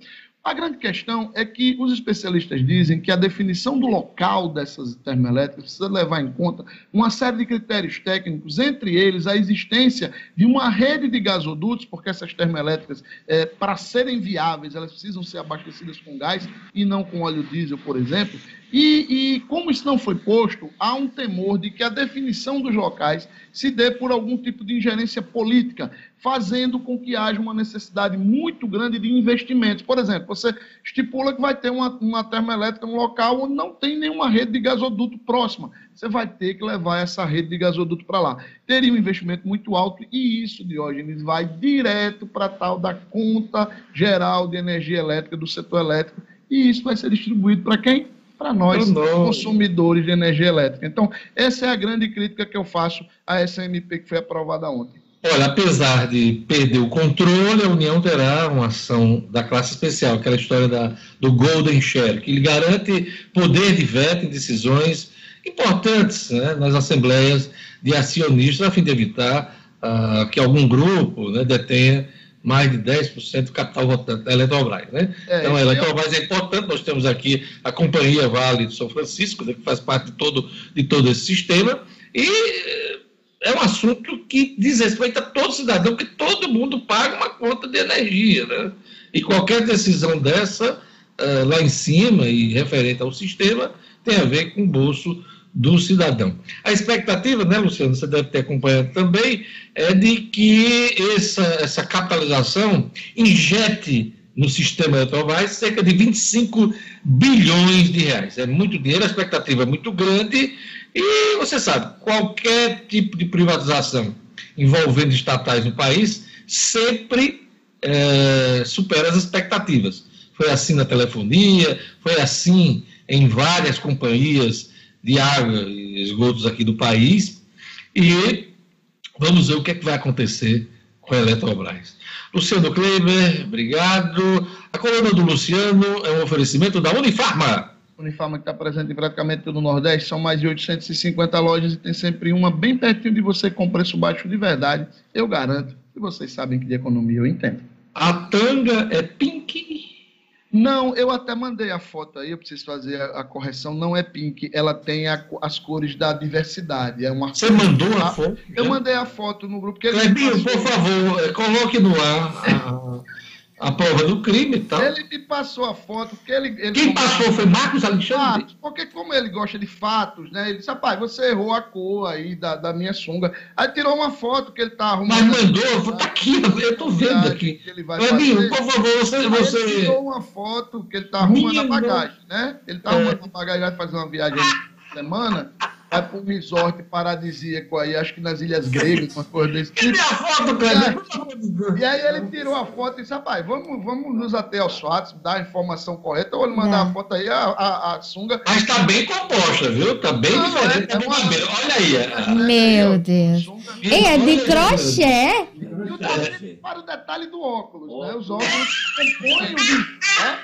A grande questão é que os especialistas dizem que a definição do local dessas termoelétricas precisa levar em conta uma série de critérios técnicos, entre eles a existência de uma rede de gasodutos, porque essas termoelétricas, é, para serem viáveis, elas precisam ser abastecidas com gás e não com óleo diesel, por exemplo. E, e, como isso não foi posto, há um temor de que a definição dos locais se dê por algum tipo de ingerência política, fazendo com que haja uma necessidade muito grande de investimentos. Por exemplo, você estipula que vai ter uma, uma termoelétrica no local onde não tem nenhuma rede de gasoduto próxima. Você vai ter que levar essa rede de gasoduto para lá. Teria um investimento muito alto e isso, Diógenes, vai direto para tal da conta geral de energia elétrica do setor elétrico e isso vai ser distribuído para quem? Para nós, consumidores de energia elétrica. Então, essa é a grande crítica que eu faço a essa MP que foi aprovada ontem. Olha, apesar de perder o controle, a União terá uma ação da classe especial, aquela história da, do Golden Share, que lhe garante poder de veto em decisões importantes né, nas assembleias de acionistas, a fim de evitar uh, que algum grupo né, detenha mais de 10% do capital votante da Eletrobras. Né? É, então, a Eletrobras é importante, nós temos aqui a Companhia Vale de São Francisco, né, que faz parte de todo, de todo esse sistema, e é um assunto que diz respeito a todo cidadão, porque todo mundo paga uma conta de energia, né? E qualquer decisão dessa, uh, lá em cima e referente ao sistema, tem a ver com o bolso do cidadão. A expectativa, né, Luciano, você deve ter acompanhado também, é de que essa, essa capitalização injete no sistema Eletrobras cerca de 25 bilhões de reais. É muito dinheiro, a expectativa é muito grande e você sabe, qualquer tipo de privatização envolvendo estatais no país sempre é, supera as expectativas. Foi assim na telefonia, foi assim em várias companhias de água e esgotos aqui do país. E vamos ver o que, é que vai acontecer com a Eletrobras. Luciano Kleber, obrigado. A coluna do Luciano é um oferecimento da Unifarma. Unifarma que está presente em praticamente todo o Nordeste, são mais de 850 lojas e tem sempre uma bem pertinho de você com preço baixo de verdade. Eu garanto que vocês sabem que de economia eu entendo. A tanga é pink não, eu até mandei a foto aí, eu preciso fazer a, a correção. Não é pink, ela tem a, as cores da diversidade. É uma Você mandou a foto? Eu mandei a foto no grupo. Que Clebinho, por favor, coloque no ar a, prova do crime e tal. Ele me passou a foto. Que ele, ele Quem passou foi Marcos Alexandre? Fatos, porque como ele gosta de fatos, né? Ele disse, rapaz, você errou a cor aí da, da minha sunga. Aí tirou uma foto que ele tá arrumando. Mas mandou, tá aqui, eu tô vendo aqui. Ele vai por favor, você... você... Ele tirou uma foto que ele tá arrumando Minha a bagagem, né? Ele tá é. arrumando a bagagem, vai fazer uma viagem semana vai para um resort paradisíaco aí, acho que nas Ilhas Gregas, uma coisa desse tipo. Cadê a foto, cara? E aí ele tirou a foto e disse, rapaz, vamos, vamos nos até aos fatos, dar a informação correta, ou ele mandar a foto aí, a, a, a sunga. Mas tá bem composta, viu? Tá bem Não, diferente. É, é uma... Olha aí. Meu Deus. Ei, é de crochê. E o para o detalhe do óculos, né? Os óculos compõem o né?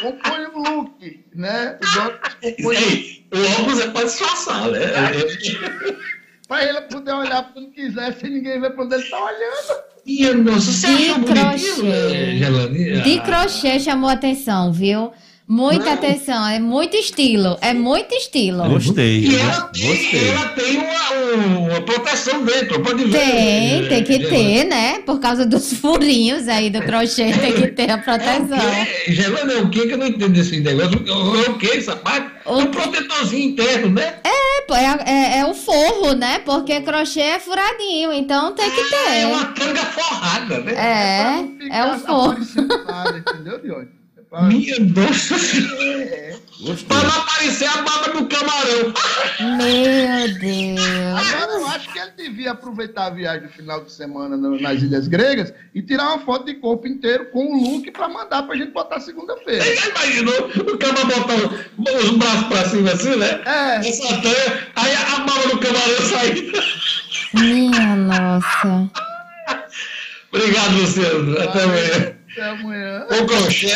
compõem o look, né? Os óculos compõem o óculos é para disfarçar, né? É. para ele poder olhar quando quiser, sem ninguém ver para onde ele está olhando. E, nossa, você de crochê. De crochê chamou atenção, viu? Muita Não. atenção, é muito estilo, é muito estilo. Gostei. E ela tem, gostei. Ela tem uma, uma, proteção dentro, pode ver. Tem, tem que ter, né? Por causa dos furinhos aí do crochê, tem que ter a proteção. É, Gelana, é o que que eu não entendo desse negócio? É o que essa parte? O... É um protetorzinho interno, né? É, é, é, é, o forro, né? Porque crochê é furadinho, então tem que ah, ter. É uma canga forrada, né? É, é o forro. Entendeu, Dione? Minha nossa senhora. Para não aparecer a baba do camarão. Meu Deus. Agora eu acho que ele devia aproveitar a viagem no final de semana nas Ilhas Gregas e tirar uma foto de corpo inteiro com o look para mandar pra gente botar segunda-feira. Você imaginou o cara botar os braços pra cima assim, né? É. Essa tanha, aí a baba do camarão saindo. Minha nossa. Obrigado, Luciano. Até amanhã. Até amanhã. Com crochê,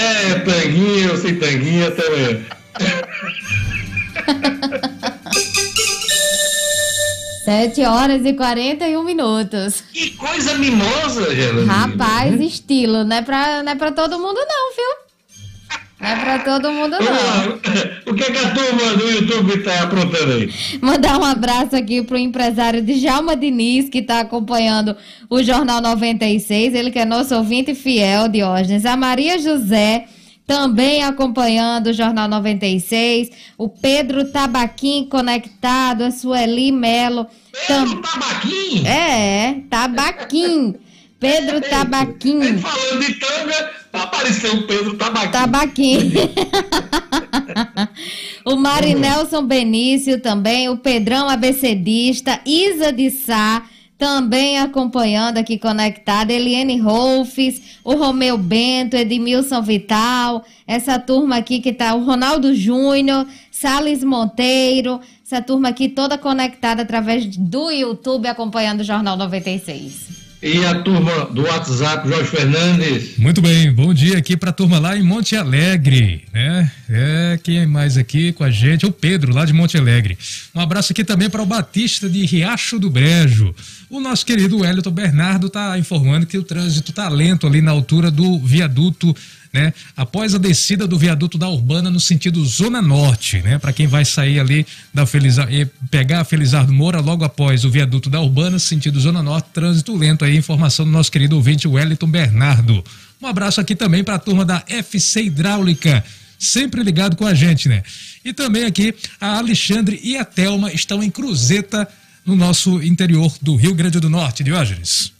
tanguinho, sem tanguinho, até amanhã. Sete horas e quarenta e um minutos. Que coisa mimosa, Geraldine. Rapaz, estilo. Não é, pra, não é pra todo mundo, não, viu? Não é pra todo mundo, não. O que, é que a turma do YouTube tá aprontando aí? Mandar um abraço aqui pro empresário Djalma Diniz, que tá acompanhando o Jornal 96. Ele que é nosso ouvinte fiel, Diógenes. A Maria José, também acompanhando o Jornal 96. O Pedro Tabaquim conectado, a Sueli Melo. Pedro tam... Tabaquim? É, Tabaquim. Pedro Tabaquim. Ele falando de tanga, apareceu o Pedro Tabaquim. Tabaquim. o Marinelson Benício também, o Pedrão Abecedista, Isa de Sá, também acompanhando aqui conectada, Eliane Rolfes, o Romeu Bento, Edmilson Vital, essa turma aqui que tá, o Ronaldo Júnior, Sales Monteiro, essa turma aqui toda conectada através do YouTube acompanhando o Jornal 96. E a turma do WhatsApp, Jorge Fernandes. Muito bem, bom dia aqui para a turma lá em Monte Alegre, né? É, quem é mais aqui com a gente? O Pedro, lá de Monte Alegre. Um abraço aqui também para o Batista de Riacho do Brejo. O nosso querido Wellington Bernardo está informando que o trânsito está lento ali na altura do viaduto né? Após a descida do viaduto da Urbana no sentido Zona Norte, né? Para quem vai sair ali da Felizar, pegar a Felizardo Moura logo após o viaduto da Urbana, sentido Zona Norte, trânsito lento aí, informação do nosso querido ouvinte Wellington Bernardo. Um abraço aqui também para a turma da FC Hidráulica sempre ligado com a gente, né? E também aqui a Alexandre e a Telma estão em Cruzeta, no nosso interior do Rio Grande do Norte, Diógenes.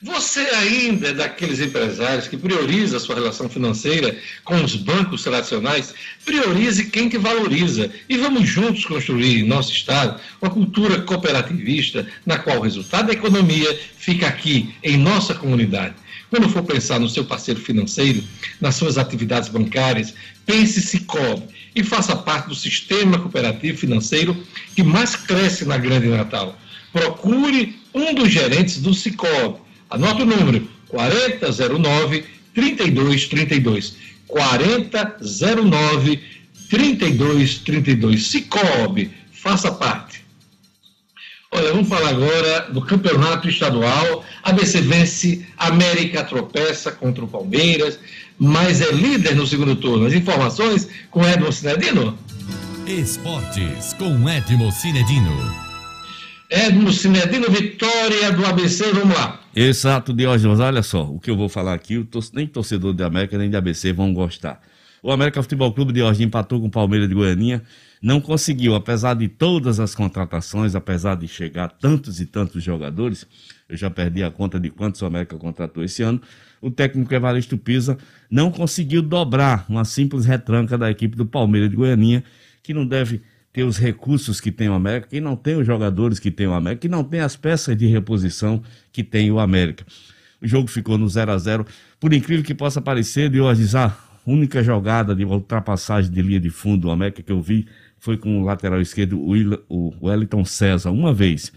Você ainda é daqueles empresários que prioriza a sua relação financeira com os bancos tradicionais? Priorize quem te valoriza e vamos juntos construir em nosso Estado uma cultura cooperativista na qual o resultado da economia fica aqui, em nossa comunidade. Quando for pensar no seu parceiro financeiro, nas suas atividades bancárias, pense Cicobi e faça parte do sistema cooperativo financeiro que mais cresce na Grande Natal. Procure um dos gerentes do Cicobi Anote o número: 4009 3232. 4009 3232. Cicobi, faça parte. Olha, vamos falar agora do campeonato estadual. ABC vence, América tropeça contra o Palmeiras, mas é líder no segundo turno. As informações com Edmo Cinedino. Esportes com Edmo Cinedino. Edmo Cinedino, vitória do ABC, vamos lá. Exato, Diógenes, olha só, o que eu vou falar aqui, nem torcedor de América nem de ABC vão gostar. O América Futebol Clube de hoje empatou com o Palmeiras de Goianinha, não conseguiu, apesar de todas as contratações, apesar de chegar tantos e tantos jogadores, eu já perdi a conta de quantos o América contratou esse ano, o técnico Evaristo Pisa não conseguiu dobrar uma simples retranca da equipe do Palmeiras de Goianinha, que não deve os recursos que tem o América, que não tem os jogadores que tem o América, que não tem as peças de reposição que tem o América. O jogo ficou no 0 a 0 Por incrível que possa parecer, de hoje a única jogada de ultrapassagem de linha de fundo do América que eu vi foi com o lateral esquerdo, o Wellington César, uma vez.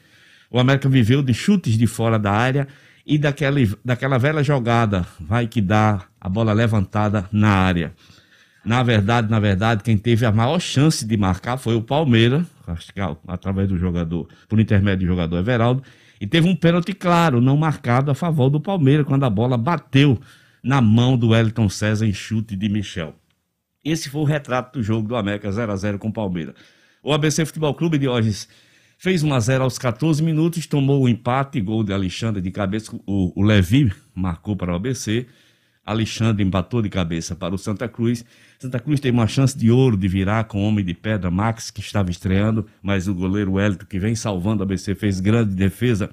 O América viveu de chutes de fora da área e daquela, daquela velha jogada, vai que dá a bola levantada na área. Na verdade, na verdade, quem teve a maior chance de marcar foi o Palmeiras, através do jogador, por intermédio do jogador Everaldo, e teve um pênalti claro, não marcado a favor do Palmeiras, quando a bola bateu na mão do Wellington César em chute de Michel. Esse foi o retrato do jogo do América 0 a 0 com o Palmeiras. O ABC Futebol Clube de hoje fez 1 a 0 aos 14 minutos, tomou o empate, gol de Alexandre de cabeça, o, o Levi marcou para o ABC. Alexandre empatou de cabeça para o Santa Cruz. Santa Cruz tem uma chance de ouro de virar com o homem de pedra Max, que estava estreando, mas o goleiro Wellington, que vem salvando o ABC, fez grande defesa.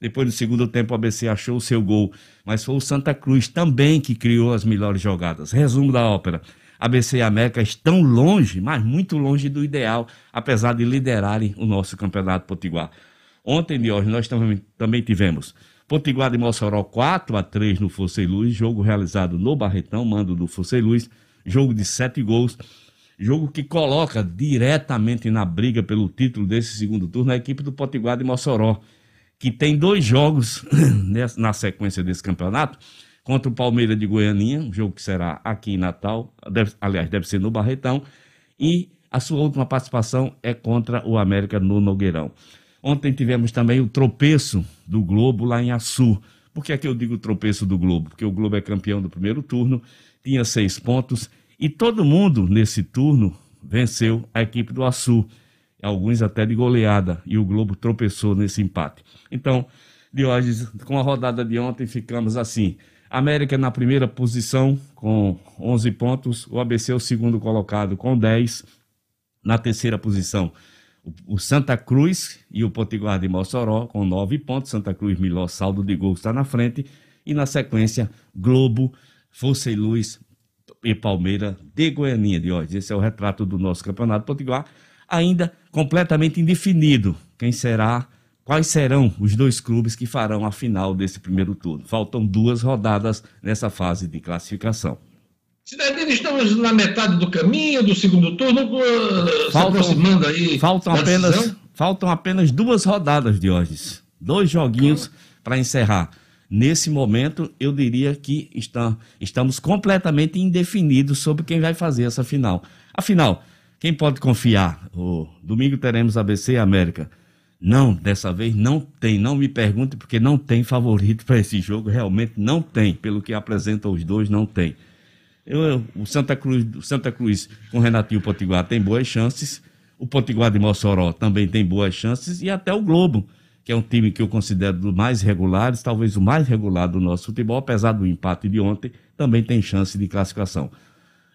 Depois do segundo tempo, o ABC achou o seu gol, mas foi o Santa Cruz também que criou as melhores jogadas. Resumo da ópera. ABC e América estão longe, mas muito longe do ideal, apesar de liderarem o nosso campeonato potiguar. Ontem de hoje nós também tivemos Potiguar de Mossoró 4 a 3 no Fossei Luz, jogo realizado no Barretão, mando do Fossei Luz, jogo de sete gols, jogo que coloca diretamente na briga pelo título desse segundo turno a equipe do Potiguar de Mossoró, que tem dois jogos na sequência desse campeonato, contra o Palmeiras de Goianinha, um jogo que será aqui em Natal, deve, aliás, deve ser no Barretão, e a sua última participação é contra o América no Nogueirão. Ontem tivemos também o tropeço do Globo lá em Açu. Por que é que eu digo tropeço do Globo? Porque o Globo é campeão do primeiro turno, tinha seis pontos e todo mundo nesse turno venceu a equipe do Açu, alguns até de goleada, e o Globo tropeçou nesse empate. Então, hoje, com a rodada de ontem, ficamos assim. América na primeira posição com 11 pontos, o ABC é o segundo colocado com 10. Na terceira posição, o Santa Cruz e o Potiguar de Mossoró com nove pontos. Santa Cruz, melhor saldo de gols, está na frente. E na sequência, Globo, Força e Luz e Palmeira de Goianinha de hoje. Esse é o retrato do nosso campeonato Potiguar, ainda completamente indefinido. Quem será, quais serão os dois clubes que farão a final desse primeiro turno? Faltam duas rodadas nessa fase de classificação. Cidadino, estamos na metade do caminho do segundo turno, faltam, se aproximando aí. Faltam apenas, faltam apenas duas rodadas de hoje. Dois joguinhos para encerrar. Nesse momento, eu diria que está, estamos completamente indefinidos sobre quem vai fazer essa final. Afinal, quem pode confiar? O domingo teremos ABC e América. Não, dessa vez não tem. Não me pergunte, porque não tem favorito para esse jogo. Realmente não tem. Pelo que apresentam os dois, não tem. Eu, o Santa Cruz, o Santa Cruz com Renatinho Potiguar tem boas chances. O Potiguar de Mossoró também tem boas chances. E até o Globo, que é um time que eu considero dos mais regulares, talvez o mais regular do nosso futebol, apesar do empate de ontem, também tem chance de classificação.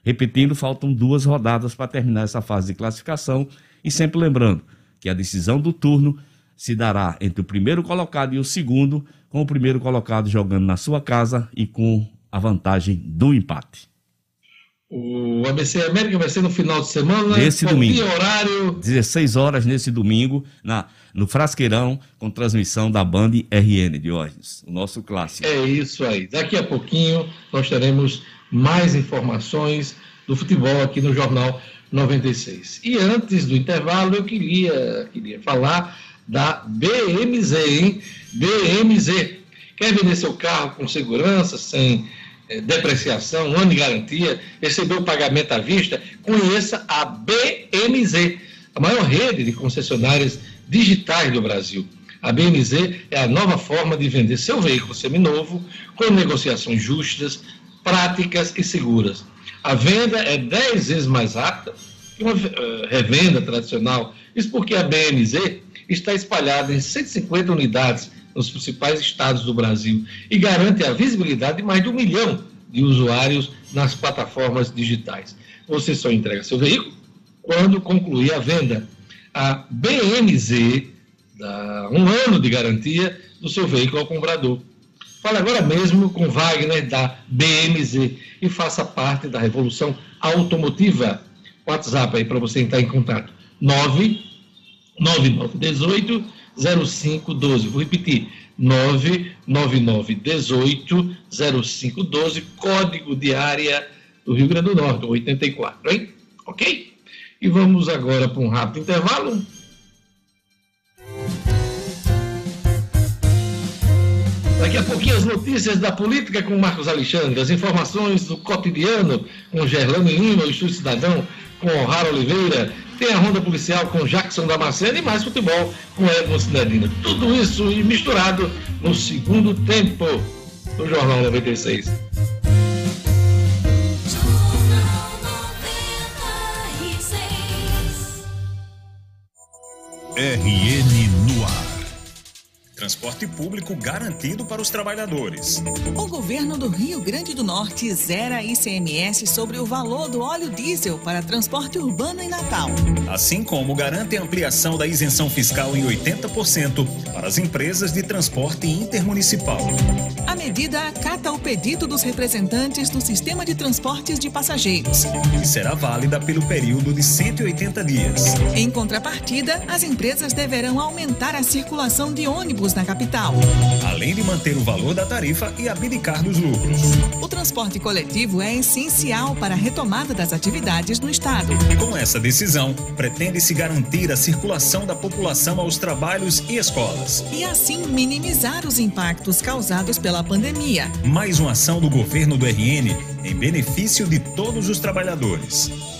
Repetindo, faltam duas rodadas para terminar essa fase de classificação e sempre lembrando que a decisão do turno se dará entre o primeiro colocado e o segundo, com o primeiro colocado jogando na sua casa e com a vantagem do empate. O ABC América vai ser no final de semana. Nesse domingo. horário. 16 horas nesse domingo, na, no Frasqueirão, com transmissão da Band RN, Diógenes, o nosso clássico. É isso aí. Daqui a pouquinho nós teremos mais informações do futebol aqui no Jornal 96. E antes do intervalo, eu queria, queria falar da BMZ, hein? BMZ. Quer vender seu carro com segurança, sem depreciação, um ano de garantia, receber o pagamento à vista? Conheça a BMZ, a maior rede de concessionárias digitais do Brasil. A BMZ é a nova forma de vender seu veículo seminovo com negociações justas, práticas e seguras. A venda é 10 vezes mais rápida que uma eh, revenda tradicional. Isso porque a BMZ está espalhada em 150 unidades nos principais estados do Brasil e garante a visibilidade de mais de um milhão de usuários nas plataformas digitais. Você só entrega seu veículo quando concluir a venda. A BMZ dá um ano de garantia do seu veículo ao comprador. Fale agora mesmo com Wagner da BMZ e faça parte da revolução automotiva. WhatsApp aí para você entrar em contato. 9 9918 0512. Vou repetir. 99918 0512, código de área do Rio Grande do Norte, 84, hein? Ok? E vamos agora para um rápido intervalo. Daqui a pouquinho as notícias da política com Marcos Alexandre, as informações do cotidiano com Gerlane Lima, o Estúdio Cidadão, com O'Hara Oliveira, tem a Ronda Policial com Jackson Damasceno e mais futebol com Edmo Cinedina. Tudo isso misturado no segundo tempo do Jornal 96. RN. Transporte público garantido para os trabalhadores. O governo do Rio Grande do Norte zera ICMS sobre o valor do óleo diesel para transporte urbano em Natal. Assim como garante a ampliação da isenção fiscal em 80% para as empresas de transporte intermunicipal. A medida acata o pedido dos representantes do sistema de transportes de passageiros. E será válida pelo período de 180 dias. Em contrapartida, as empresas deverão aumentar a circulação de ônibus na capital. Além de manter o valor da tarifa e abdicar dos lucros. O transporte coletivo é essencial para a retomada das atividades no estado. Com essa decisão, pretende-se garantir a circulação da população aos trabalhos e escolas. E assim minimizar os impactos causados pela pandemia. Mais uma ação do governo do RN em benefício de todos os trabalhadores.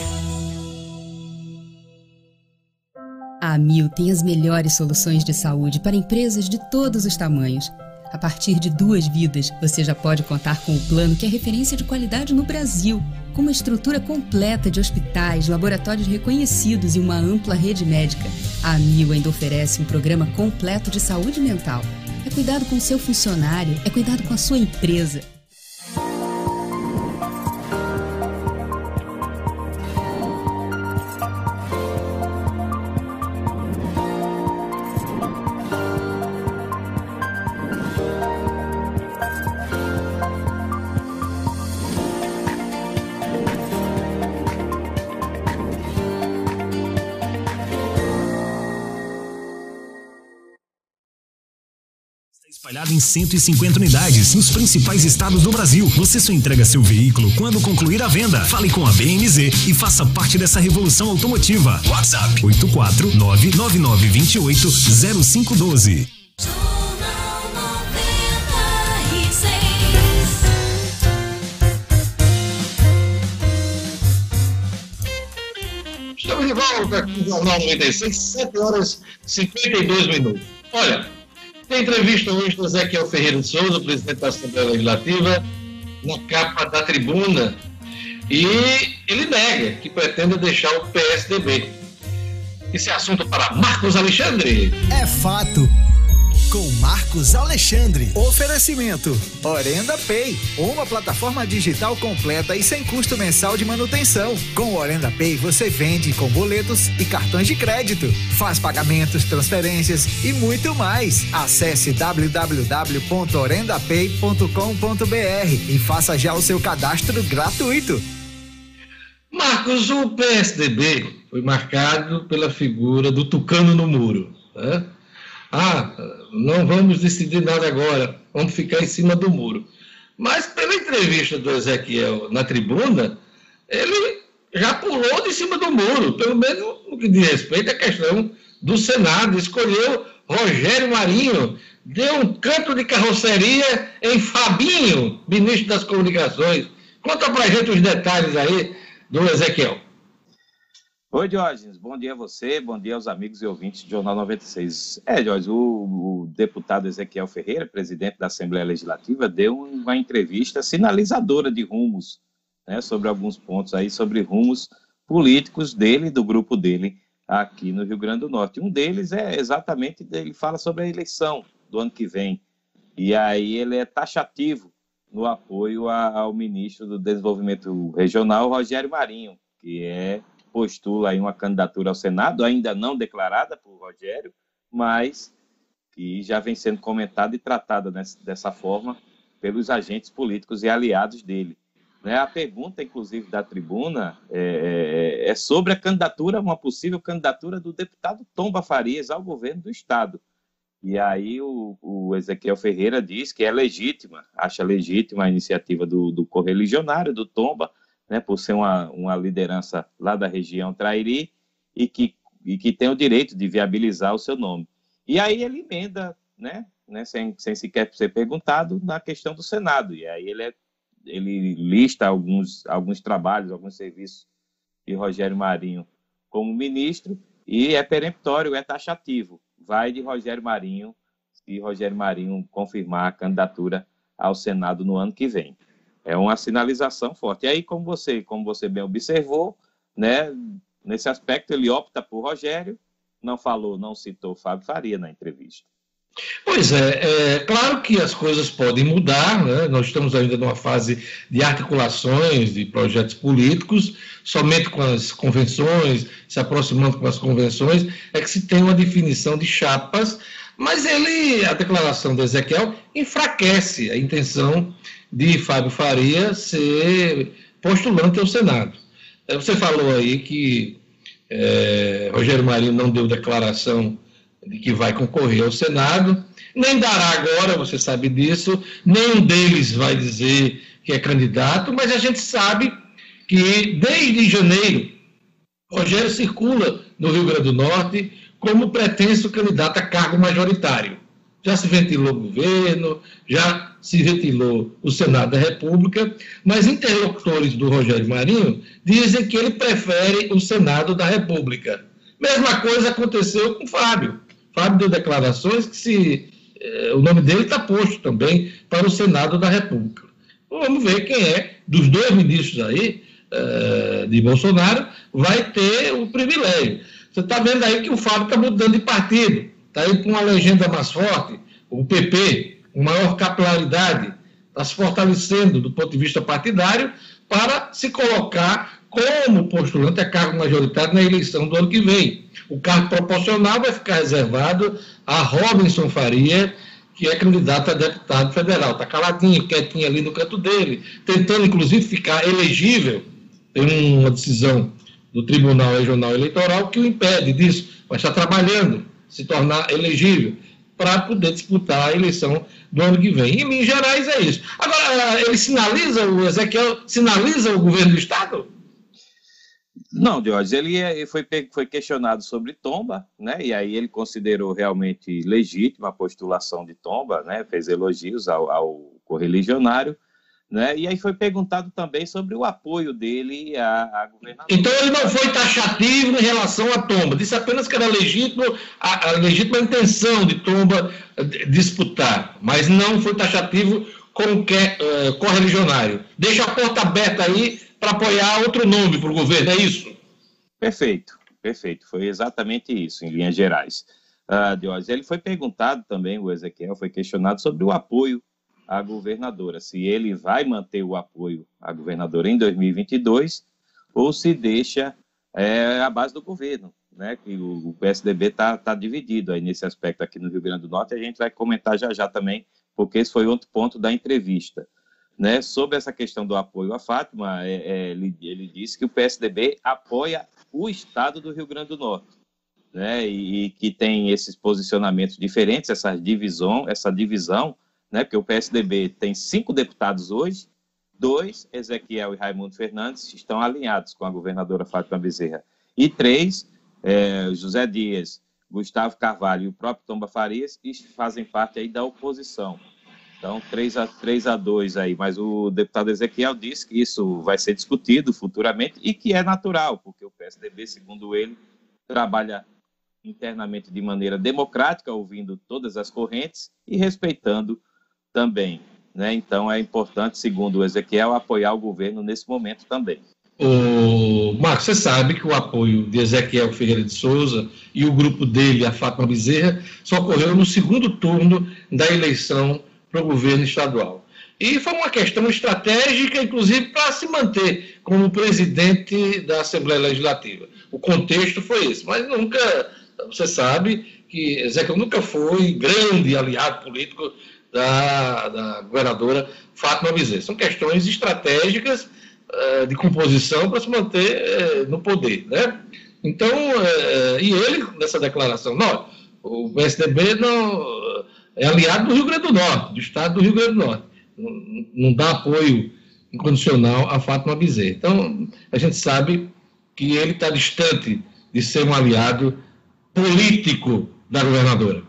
A Amil tem as melhores soluções de saúde para empresas de todos os tamanhos. A partir de duas vidas, você já pode contar com o plano que é referência de qualidade no Brasil, com uma estrutura completa de hospitais, laboratórios reconhecidos e uma ampla rede médica. A Amil ainda oferece um programa completo de saúde mental. É cuidado com o seu funcionário, é cuidado com a sua empresa. Em 150 unidades nos principais estados do Brasil. Você só entrega seu veículo quando concluir a venda. Fale com a BMZ e faça parte dessa revolução automotiva. WhatsApp 84999280512. Estamos de volta aqui no Jornal 96, 7 horas e 52 minutos. Olha, tem entrevista hoje do Ezequiel Ferreira de Souza, presidente da Assembleia Legislativa, na capa da tribuna. E ele nega que pretende deixar o PSDB. Esse é assunto para Marcos Alexandre. É fato. Com Marcos Alexandre. Oferecimento: Orenda Pay, uma plataforma digital completa e sem custo mensal de manutenção. Com Orenda Pay você vende com boletos e cartões de crédito, faz pagamentos, transferências e muito mais. Acesse www.orendapay.com.br e faça já o seu cadastro gratuito. Marcos, o PSDB foi marcado pela figura do tucano no muro. Né? Ah, não vamos decidir nada agora, vamos ficar em cima do muro. Mas pela entrevista do Ezequiel na tribuna, ele já pulou de cima do muro, pelo menos no que diz respeito à questão do Senado, escolheu Rogério Marinho, deu um canto de carroceria em Fabinho, ministro das Comunicações. Conta pra gente os detalhes aí do Ezequiel. Oi, Diógenes. Bom dia a você, bom dia aos amigos e ouvintes do Jornal 96. É, Diógenes, o, o, deputado Ezequiel Ferreira, presidente da Assembleia Legislativa, deu uma entrevista sinalizadora de rumos, né, sobre alguns pontos aí, sobre rumos políticos dele do grupo dele aqui no Rio Grande do Norte. Um deles é exatamente, ele fala sobre a eleição do ano que vem, e aí ele é taxativo no apoio ao ministro do Desenvolvimento Regional, Rogério Marinho, que é postula aí uma candidatura ao Senado, ainda não declarada por Rogério, mas que já vem sendo comentada e tratada dessa forma pelos agentes políticos e aliados dele. Né? A pergunta, inclusive, da tribuna é, é, é sobre a candidatura, uma possível candidatura do deputado Tomba Farias ao governo do Estado. E aí o, o, Ezequiel Ferreira diz que é legítima, acha legítima a iniciativa do, do correligionário, do Tomba, né, por ser uma, uma liderança lá da região Trairi e que, e que tem o direito de viabilizar o seu nome. E aí ele emenda, né, né, sem, sem sequer ser perguntado, na questão do Senado. E aí ele, é, ele lista alguns, alguns trabalhos, alguns serviços de Rogério Marinho como ministro e é peremptório, é taxativo. Vai de Rogério Marinho, se Rogério Marinho confirmar a candidatura ao Senado no ano que vem é uma sinalização forte. E aí, como você, como você bem observou, né, nesse aspecto ele opta por Rogério, não falou, não citou Fábio Faria na entrevista. Pois é, é claro que as coisas podem mudar, né? nós estamos ainda numa fase de articulações de projetos políticos, somente com as convenções, se aproximando com as convenções, é que se tem uma definição de chapas, mas ele, a declaração de Ezequiel, enfraquece a intenção de Fábio Faria ser postulante ao Senado. É, você falou aí que é, Rogério Marinho não deu declaração de que vai concorrer ao Senado, nem dará agora, você sabe disso, nenhum deles vai dizer que é candidato, mas a gente sabe que desde janeiro Rogério circula no Rio Grande do Norte como pretenso candidato a cargo majoritário. Já se ventilou o governo, já se ventilou o Senado da República, mas interlocutores do Rogério Marinho dizem que ele prefere o Senado da República. Mesma coisa aconteceu com Fábio. Fábio deu declarações que se eh, o nome dele está posto também para o Senado da República. Vamos ver quem é dos dois ministros aí eh, de Bolsonaro vai ter o privilégio. Você está vendo aí que o Fábio está mudando de partido, está aí com uma legenda mais forte, o PP, com maior capilaridade, está se fortalecendo do ponto de vista partidário para se colocar como postulante a cargo majoritário na eleição do ano que vem. O cargo proporcional vai ficar reservado a Robinson Faria, que é candidato a deputado federal. Está caladinho, quietinho ali no canto dele, tentando inclusive ficar elegível. Tem uma decisão do Tribunal Regional Eleitoral que o impede disso, mas está trabalhando, se tornar elegível para poder disputar a eleição do ano que vem. Em Minas Gerais é isso. Agora, ele sinaliza, o Ezequiel sinaliza o governo do Estado? Não, Diógenes, ele é, foi, foi questionado sobre Tomba, né? E aí ele considerou realmente legítima a postulação de Tomba, né? Fez elogios ao, ao correligionário, né? E aí foi perguntado também sobre o apoio dele à, à governadora. Então ele não foi taxativo em relação à Tomba, disse apenas que era legítimo, a, a legítima intenção de Tomba disputar, mas não foi taxativo com que, uh, correligionário. Deixa a porta aberta aí para apoiar outro nome para o governo, é isso? Perfeito, perfeito. Foi exatamente isso, em linhas gerais. uh, Diógenes, ele foi perguntado também, o Ezequiel foi questionado sobre o apoio à governadora, se ele vai manter o apoio à governadora em 2022 ou se deixa é, a base do governo, né? Que o, o PSDB está tá dividido aí nesse aspecto aqui no Rio Grande do Norte. A gente vai comentar já já também, porque esse foi outro ponto da entrevista. Né, sobre essa questão do apoio à Fátima, é, é, ele, ele disse que o PSDB apoia o Estado do Rio Grande do Norte, né, e, e que tem esses posicionamentos diferentes, essa divisão, essa divisão, né, porque o PSDB tem cinco deputados hoje, dois, Ezequiel e Raimundo Fernandes, estão alinhados com a governadora Fátima Bezerra, e três, é, José Dias, Gustavo Carvalho e o próprio Tomba Farias, fazem parte aí da oposição. Então, 3 a, 3 a 2 aí. Mas o deputado Ezequiel disse que isso vai ser discutido futuramente e que é natural, porque o PSDB, segundo ele, trabalha internamente de maneira democrática, ouvindo todas as correntes e respeitando também. Né? Então, é importante, segundo o Ezequiel, apoiar o governo nesse momento também. O Marcos, você sabe que o apoio de Ezequiel Ferreira de Souza e o grupo dele, a Fátima Bezerra, só ocorreu no segundo turno da eleição para o governo estadual. E foi uma questão estratégica, inclusive, para se manter como presidente da Assembleia Legislativa. O contexto foi esse, mas nunca, você sabe que Ezequiel nunca foi grande aliado político da, da governadora Fátima Bezerra. São questões estratégicas uh, de composição para se manter uh, no poder, né? Então, uh, e ele, nessa declaração, não, o PSDB não é aliado do Rio Grande do Norte, do estado do Rio Grande do Norte. Não, não dá apoio incondicional a Fátima Bezerra. Então, a gente sabe que ele está distante de ser um aliado político da governadora.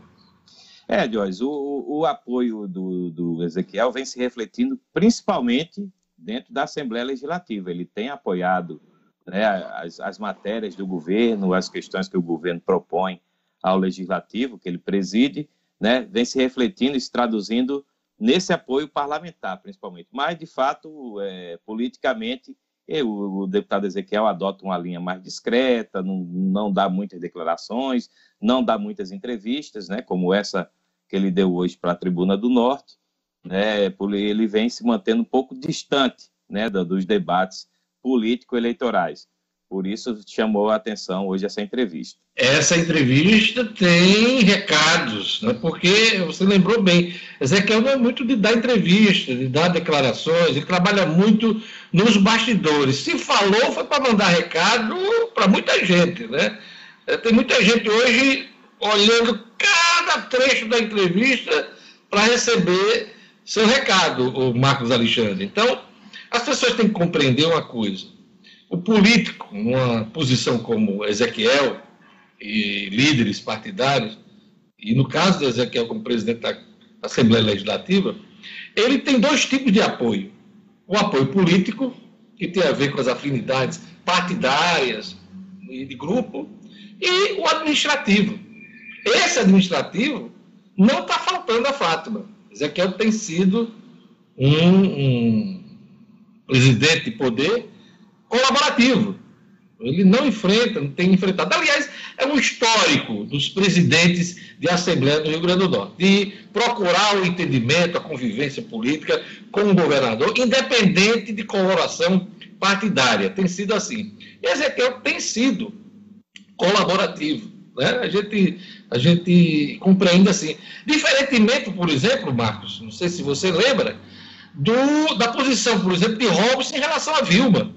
É, Joyce, o, o apoio do, do Ezequiel vem se refletindo principalmente dentro da Assembleia Legislativa. Ele tem apoiado né, as, as matérias do governo, as questões que o governo propõe ao Legislativo, que ele preside, né, vem se refletindo e se traduzindo nesse apoio parlamentar, principalmente. Mas, de fato, é, politicamente, eu, o deputado Ezequiel adota uma linha mais discreta, não, não dá muitas declarações, não dá muitas entrevistas, né, como essa que ele deu hoje para a Tribuna do Norte. Né, ele vem se mantendo um pouco distante né, dos debates político-eleitorais. Por isso chamou a atenção hoje essa entrevista. Essa entrevista tem recados, né? porque você lembrou bem, Ezequiel não é muito de dar entrevista, de dar declarações, ele trabalha muito nos bastidores. Se falou, foi para mandar recado para muita gente. Né? É, tem muita gente hoje olhando cada trecho da entrevista para receber seu recado, o Marcos Alexandre. Então, as pessoas têm que compreender uma coisa o político, numa posição como Ezequiel e líderes partidários, e no caso de Ezequiel como presidente da Assembleia Legislativa, ele tem dois tipos de apoio. O apoio político, que tem a ver com as afinidades partidárias e de grupo, e o administrativo. Esse administrativo não está faltando a Fátima. Ezequiel tem sido um, um presidente de poder colaborativo. Ele não enfrenta, não tem enfrentado. Aliás, é um histórico dos presidentes de Assembleia do Rio Grande do Norte, de procurar o entendimento, a convivência política com o governador, independente de coloração partidária. Tem sido assim. E Ezequiel tem sido colaborativo. Né? A, gente, a gente compreende assim. Diferentemente, por exemplo, Marcos, não sei se você lembra, do, da posição, por exemplo, de Robson em relação a Vilma.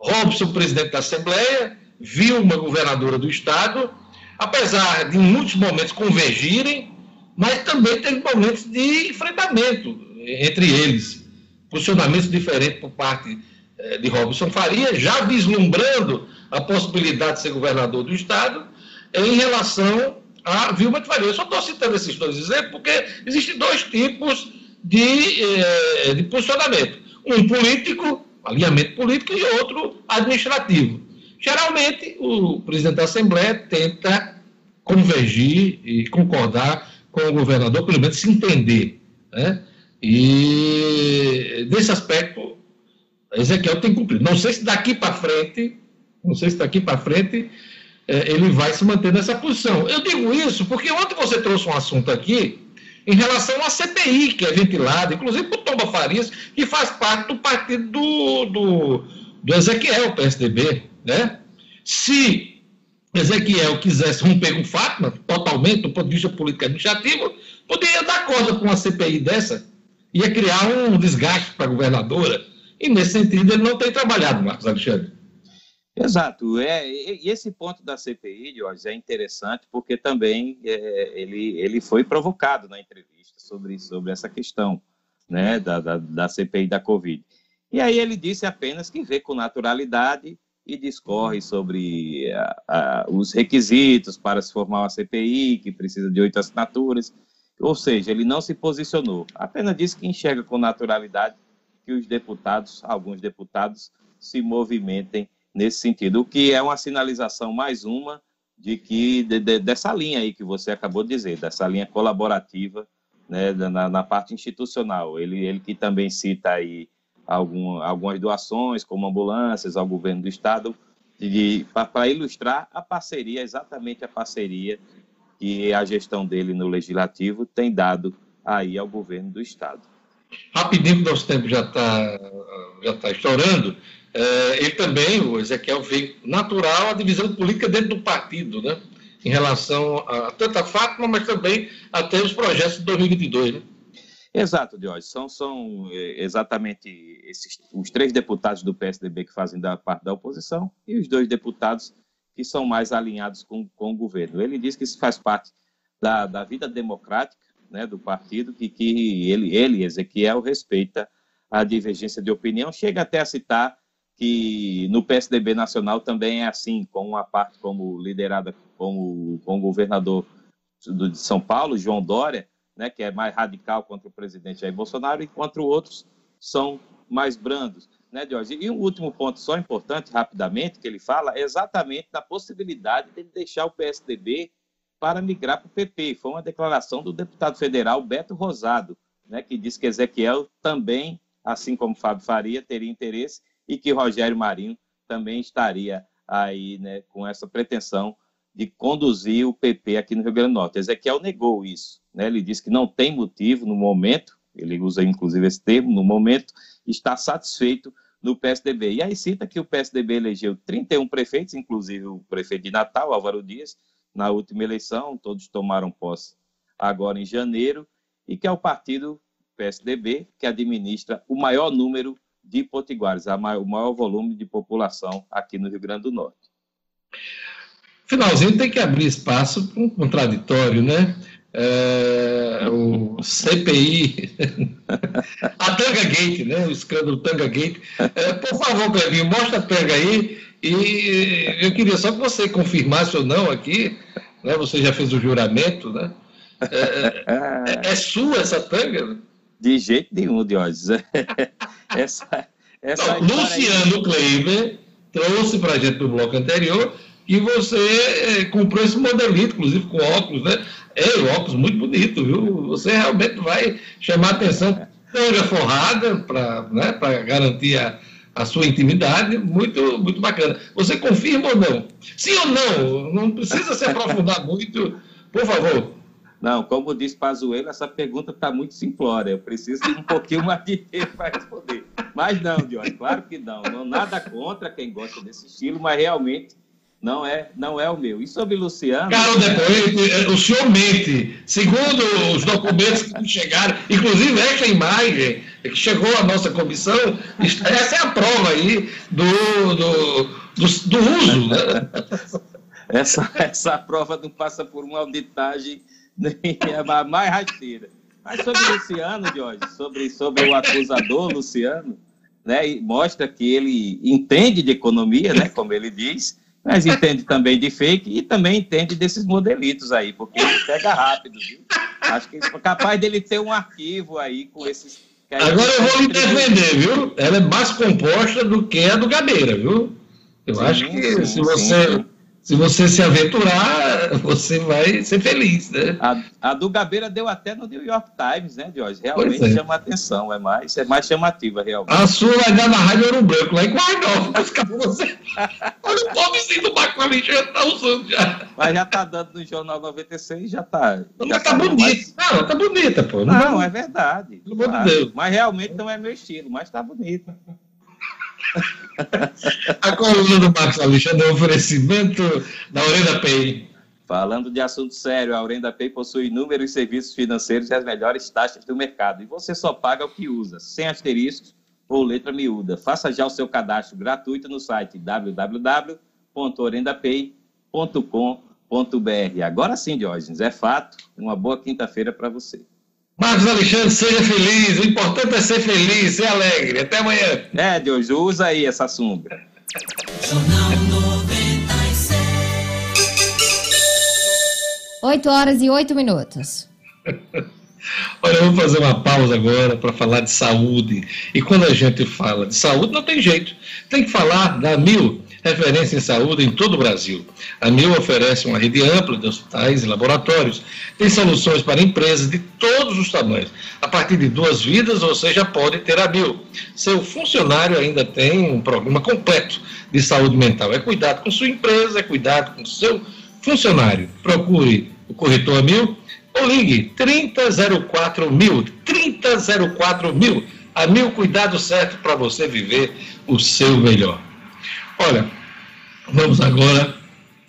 Robson, presidente da Assembleia, Vilma, governadora do Estado, apesar de em muitos momentos convergirem, mas também teve momentos de enfrentamento entre eles, posicionamentos diferentes por parte eh, de Robson Faria, já vislumbrando a possibilidade de ser governador do Estado, em relação a Vilma de Faria. Eu só estou citando esses dois exemplos porque existem dois tipos de, eh, de posicionamento. Um político alinhamento político e outro administrativo. Geralmente, o presidente da Assembleia tenta convergir e concordar com o governador, pelo menos se entender. Né? E nesse aspecto, Ezequiel tem cumprido. Não sei se daqui para frente, não sei se daqui para frente é, ele vai se manter nessa posição. Eu digo isso porque ontem você trouxe um assunto aqui em relação à CPI, que é ventilada, inclusive por Tomba Farias, que faz parte do partido do, do, do Ezequiel, PSDB. Né? Se Ezequiel quisesse romper com Fátima, totalmente, do ponto de vista político administrativo, poderia dar corda com uma CPI dessa, ia criar um desgaste para a governadora, e nesse sentido ele não tem trabalhado, Marcos Alexandre. Exato. É, e esse ponto da CPI, Jorge, é interessante porque também é, ele, ele foi provocado na entrevista sobre, sobre essa questão né, da, da, da CPI da Covid. E aí ele disse apenas que vê com naturalidade e discorre sobre a, a, os requisitos para se formar uma CPI, que precisa de oito assinaturas. Ou seja, ele não se posicionou. Apenas disse que enxerga com naturalidade que os deputados, alguns deputados, se movimentem nesse sentido, o que é uma sinalização mais uma de que de, de, dessa linha aí que você acabou de dizer, dessa linha colaborativa, né, na, na parte institucional. Ele, ele que também cita aí algum, algumas doações, como ambulâncias ao governo do estado, para ilustrar a parceria, exatamente a parceria que a gestão dele no legislativo tem dado aí ao governo do estado. Rapidinho, nosso tempo já está já tá estourando. É, ele também, o Ezequiel, veio natural a divisão política dentro do partido, né? Em relação a tanto a Fátima, mas também até os projetos de 2022, né? Exato, Diógenes. São, são é, exatamente esses, os três deputados do PSDB que fazem da parte da oposição e os dois deputados que são mais alinhados com, com o governo. Ele diz que isso faz parte da, da vida democrática né, do partido, que, que ele, ele, Ezequiel, respeita a divergência de opinião, chega até a citar que no PSDB nacional também é assim, com uma parte como liderada com o governador de São Paulo, João Dória, né, que é mais radical contra o presidente Jair Bolsonaro, enquanto outros são mais brandos. Né? E um último ponto só importante, rapidamente, que ele fala, é exatamente da possibilidade de deixar o PSDB para migrar para o PP. Foi uma declaração do deputado federal Beto Rosado, né, que disse que Ezequiel também, assim como Fábio Faria, teria interesse e que Rogério Marinho também estaria aí né, com essa pretensão de conduzir o PP aqui no Rio Grande do Norte. Ezequiel negou isso. Né? Ele disse que não tem motivo no momento, ele usa inclusive esse termo, no momento, está satisfeito no PSDB. E aí cita que o PSDB elegeu 31 prefeitos, inclusive o prefeito de Natal, Álvaro Dias, na última eleição, todos tomaram posse agora em janeiro, e que é o partido PSDB que administra o maior número de potiguares, o maior volume de população aqui no Rio Grande do Norte. Finalzinho tem que abrir espaço para um contraditório, né? É, o CPI, a Tanga Gate, né? O escândalo Tanga Gate. É, por favor, Clevinho, mostra a Tanga aí. E eu queria só que você confirmasse ou não aqui, né? Você já fez o juramento, né? É, é, é sua essa tanga? De jeito nenhum, Diógenes. essa, essa Não, Luciano aí... Kleiber trouxe para a gente no bloco anterior e você é, comprou esse modelito, inclusive com óculos, né? É, óculos muito bonito, viu? Você realmente vai chamar atenção. Tanga forrada para né, garantir a, a sua intimidade, muito, muito bacana. Você confirma ou não? Sim ou não? Não precisa se aprofundar muito, por favor. Não, como disse Pazuello, essa pergunta está muito simplória. Eu preciso de um pouquinho mais de tempo para responder. Mas não, Diogo, claro que não. não. Nada contra quem gosta desse estilo, mas realmente não é, não é o meu. E sobre Luciano. Cara, depois, o senhor mente. Segundo os documentos que chegaram, inclusive essa imagem que chegou à nossa comissão, essa é a prova aí do, do, do, do uso. Né? Essa, essa prova não passa por uma auditagem a mais rasteira. Mas sobre o Luciano, Jorge, sobre, sobre o acusador Luciano, né, mostra que ele entende de economia, né, como ele diz, mas entende também de fake e também entende desses modelitos aí, porque ele pega rápido, viu? Acho que é capaz dele ter um arquivo aí com esses. Agora eu vou lhe defender, viu? Ela é mais composta do que a do Gabeira, viu? Eu sim, acho que sim, se você sim. Se você se aventurar, você vai ser feliz, né? A, a do Gabeira deu até no New York Times, né, Jorge? Realmente é. chama atenção, é mais, é mais chamativa, realmente. A sua vai dar na Rádio Ouro Branco, lá em Guardó, vai ficar com você. Olha o pobrezinho do Marco já tá usando já. Mas já tá dando no Jornal 96, já tá. Não, já tá, tá bonita. Mais... Não, tá bonita, pô. Não, não é verdade. Pelo amor de Deus. Mas realmente não é meu estilo, mas tá bonita. A coluna do Marcos Alexandre é um oferecimento da Orenda Pay. Falando de assunto sério, a Orenda Pay possui inúmeros serviços financeiros e as melhores taxas do mercado. E você só paga o que usa, sem asteriscos ou letra miúda. Faça já o seu cadastro gratuito no site www.orendapay.com.br. Agora sim, Diógenes, é fato. Uma boa quinta-feira para você. Marcos Alexandre, seja feliz. O importante é ser feliz, ser alegre. Até amanhã. É, Deus, usa aí essa sombra. Jornal 96. 8 horas e 8 minutos. Olha, eu vou fazer uma pausa agora para falar de saúde. E quando a gente fala de saúde, não tem jeito. Tem que falar da Mil referência em saúde em todo o Brasil. A MIL oferece uma rede ampla de hospitais e laboratórios. Tem soluções para empresas de todos os tamanhos. A partir de duas vidas, você já pode ter a MIL. Seu funcionário ainda tem um programa completo de saúde mental. É cuidado com sua empresa, é cuidado com seu funcionário. Procure o corretor MIL ou ligue 3004 mil. 3004 mil. A mil cuidado certo para você viver o seu melhor. Olha, vamos agora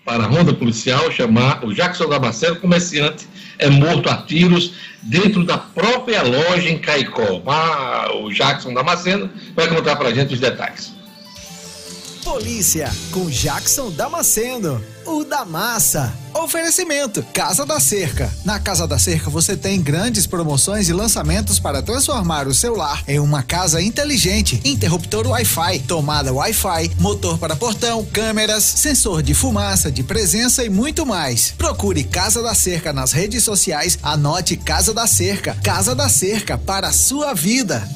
para a ronda policial chamar o Jackson Damasceno, comerciante, é morto a tiros dentro da própria loja em Caicó. Ah, o Jackson Damasceno vai contar para a gente os detalhes. Polícia com Jackson Damasceno, o da massa. Oferecimento Casa da Cerca. Na Casa da Cerca você tem grandes promoções e lançamentos para transformar o seu lar em uma casa inteligente. Interruptor Wi-Fi, tomada Wi-Fi, motor para portão, câmeras, sensor de fumaça, de presença e muito mais. Procure Casa da Cerca nas redes sociais. Anote Casa da Cerca. Casa da Cerca para a sua vida.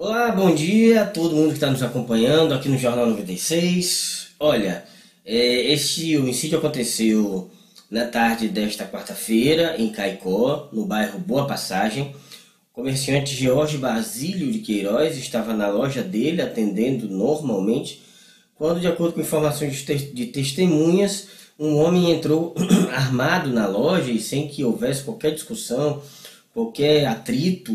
Olá, bom dia a todo mundo que está nos acompanhando aqui no Jornal 96. Olha, é, este homicídio aconteceu na tarde desta quarta-feira em Caicó, no bairro Boa Passagem. O comerciante Jorge Basílio de Queiroz estava na loja dele atendendo normalmente, quando, de acordo com informações de testemunhas, um homem entrou armado na loja e sem que houvesse qualquer discussão qualquer atrito,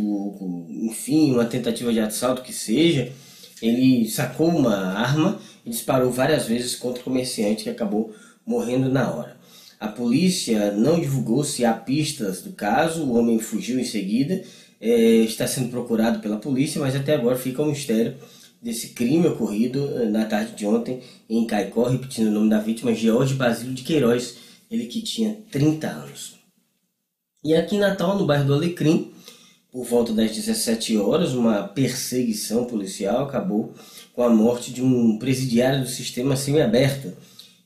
enfim, uma tentativa de assalto que seja, ele sacou uma arma e disparou várias vezes contra o comerciante que acabou morrendo na hora. A polícia não divulgou se há pistas do caso, o homem fugiu em seguida, é, está sendo procurado pela polícia, mas até agora fica um mistério desse crime ocorrido eh, na tarde de ontem em Caicó, repetindo o nome da vítima, George Basílio de Queiroz, ele que tinha 30 anos. E aqui em Natal, no bairro do Alecrim, por volta das 17 horas, uma perseguição policial acabou com a morte de um presidiário do sistema semiaberto. O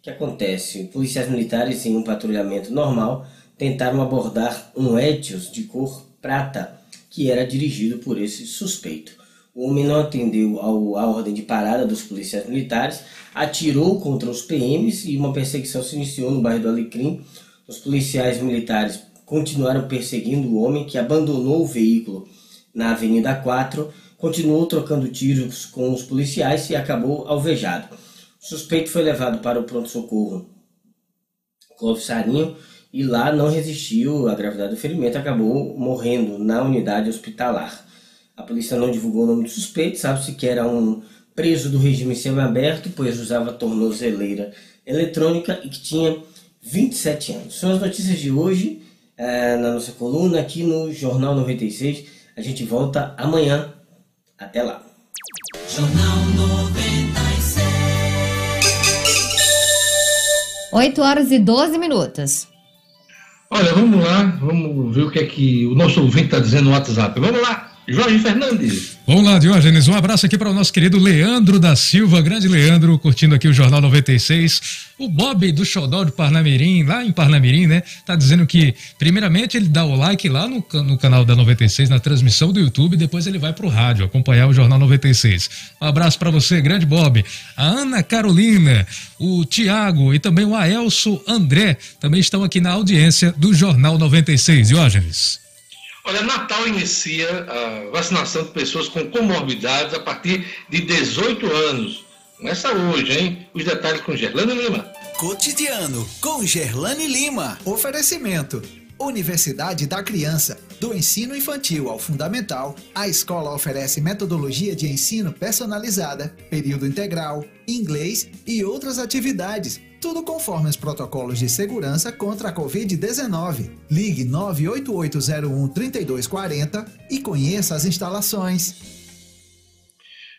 que acontece? Policiais militares em um patrulhamento normal tentaram abordar um Etios de cor prata que era dirigido por esse suspeito. O homem não atendeu ao, à ordem de parada dos policiais militares, atirou contra os PMs e uma perseguição se iniciou no bairro do Alecrim. Os policiais militares continuaram perseguindo o homem que abandonou o veículo na Avenida 4, continuou trocando tiros com os policiais e acabou alvejado. O suspeito foi levado para o pronto-socorro Clóvis Sarinho e lá não resistiu à gravidade do ferimento, acabou morrendo na unidade hospitalar. A polícia não divulgou o nome do suspeito, sabe-se que era um preso do regime semiaberto, pois usava tornozeleira eletrônica e que tinha 27 anos. São as notícias de hoje é, na nossa coluna aqui no Jornal 96. A gente volta amanhã. Até lá. Jornal 96. 8 horas e 12 minutos. Olha, vamos lá, vamos ver o que é que o nosso ouvinte está dizendo no WhatsApp. Vamos lá! Jorge Fernandes. Vamos lá, Diógenes. Um abraço aqui para o nosso querido Leandro da Silva, grande Leandro, curtindo aqui o Jornal 96. O Bob do Xodó de Parnamirim, lá em Parnamirim, né? Tá dizendo que, primeiramente, ele dá o like lá no, no canal da 96, na transmissão do YouTube, depois ele vai pro rádio acompanhar o Jornal 96. Um abraço para você, grande Bob. A Ana Carolina, o Tiago e também o Aelso André também estão aqui na audiência do Jornal 96. Diógenes. Olha, Natal inicia a vacinação de pessoas com comorbidades a partir de 18 anos. Começa hoje, hein? Os detalhes com Gerlane Lima. Cotidiano com Gerlane Lima. Oferecimento. Universidade da Criança. Do ensino infantil ao fundamental, a escola oferece metodologia de ensino personalizada, período integral, inglês e outras atividades tudo conforme os protocolos de segurança contra a Covid-19. Ligue 98801-3240 e conheça as instalações.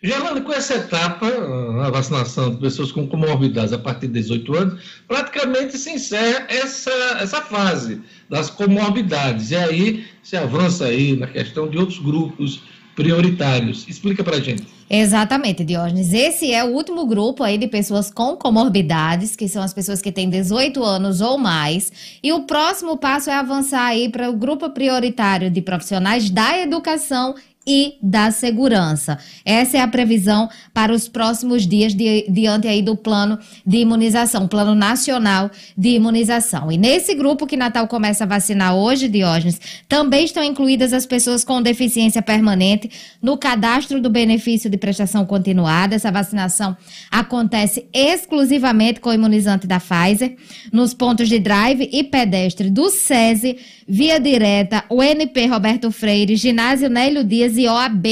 Geraldo, com essa etapa, a vacinação de pessoas com comorbidades a partir de 18 anos, praticamente se encerra essa, essa fase das comorbidades. E aí se avança aí na questão de outros grupos prioritários. Explica para gente. Exatamente, Diógenes. Esse é o último grupo aí de pessoas com comorbidades, que são as pessoas que têm 18 anos ou mais. E o próximo passo é avançar aí para o grupo prioritário de profissionais da educação e da segurança. Essa é a previsão para os próximos dias de, diante aí do plano de imunização, plano nacional de imunização. E nesse grupo que Natal começa a vacinar hoje, Diógenes, também estão incluídas as pessoas com deficiência permanente no cadastro do benefício de prestação continuada. Essa vacinação acontece exclusivamente com o imunizante da Pfizer, nos pontos de drive e pedestre do SESI, via direta, o NP Roberto Freire, ginásio Nélio Dias e OAB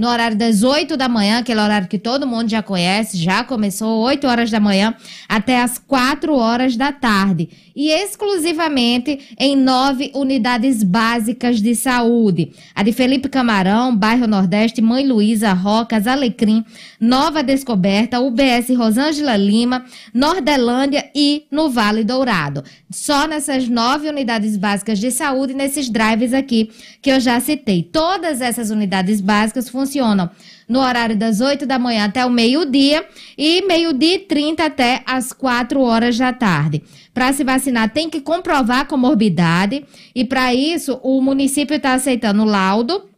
no horário das 8 da manhã, aquele horário que todo mundo já conhece, já começou 8 horas da manhã até as 4 horas da tarde. E exclusivamente em nove unidades básicas de saúde. A de Felipe Camarão, Bairro Nordeste, Mãe Luísa, Rocas, Alecrim, Nova Descoberta, UBS Rosângela Lima, Nordelândia e no Vale Dourado. Só nessas nove unidades básicas de saúde, nesses drives aqui que eu já citei. Todas essas unidades básicas funcionam funcionam no horário das 8 da manhã até o meio-dia e meio-dia e 30 até as 4 horas da tarde. Para se vacinar, tem que comprovar comorbidade e, para isso, o município está aceitando laudo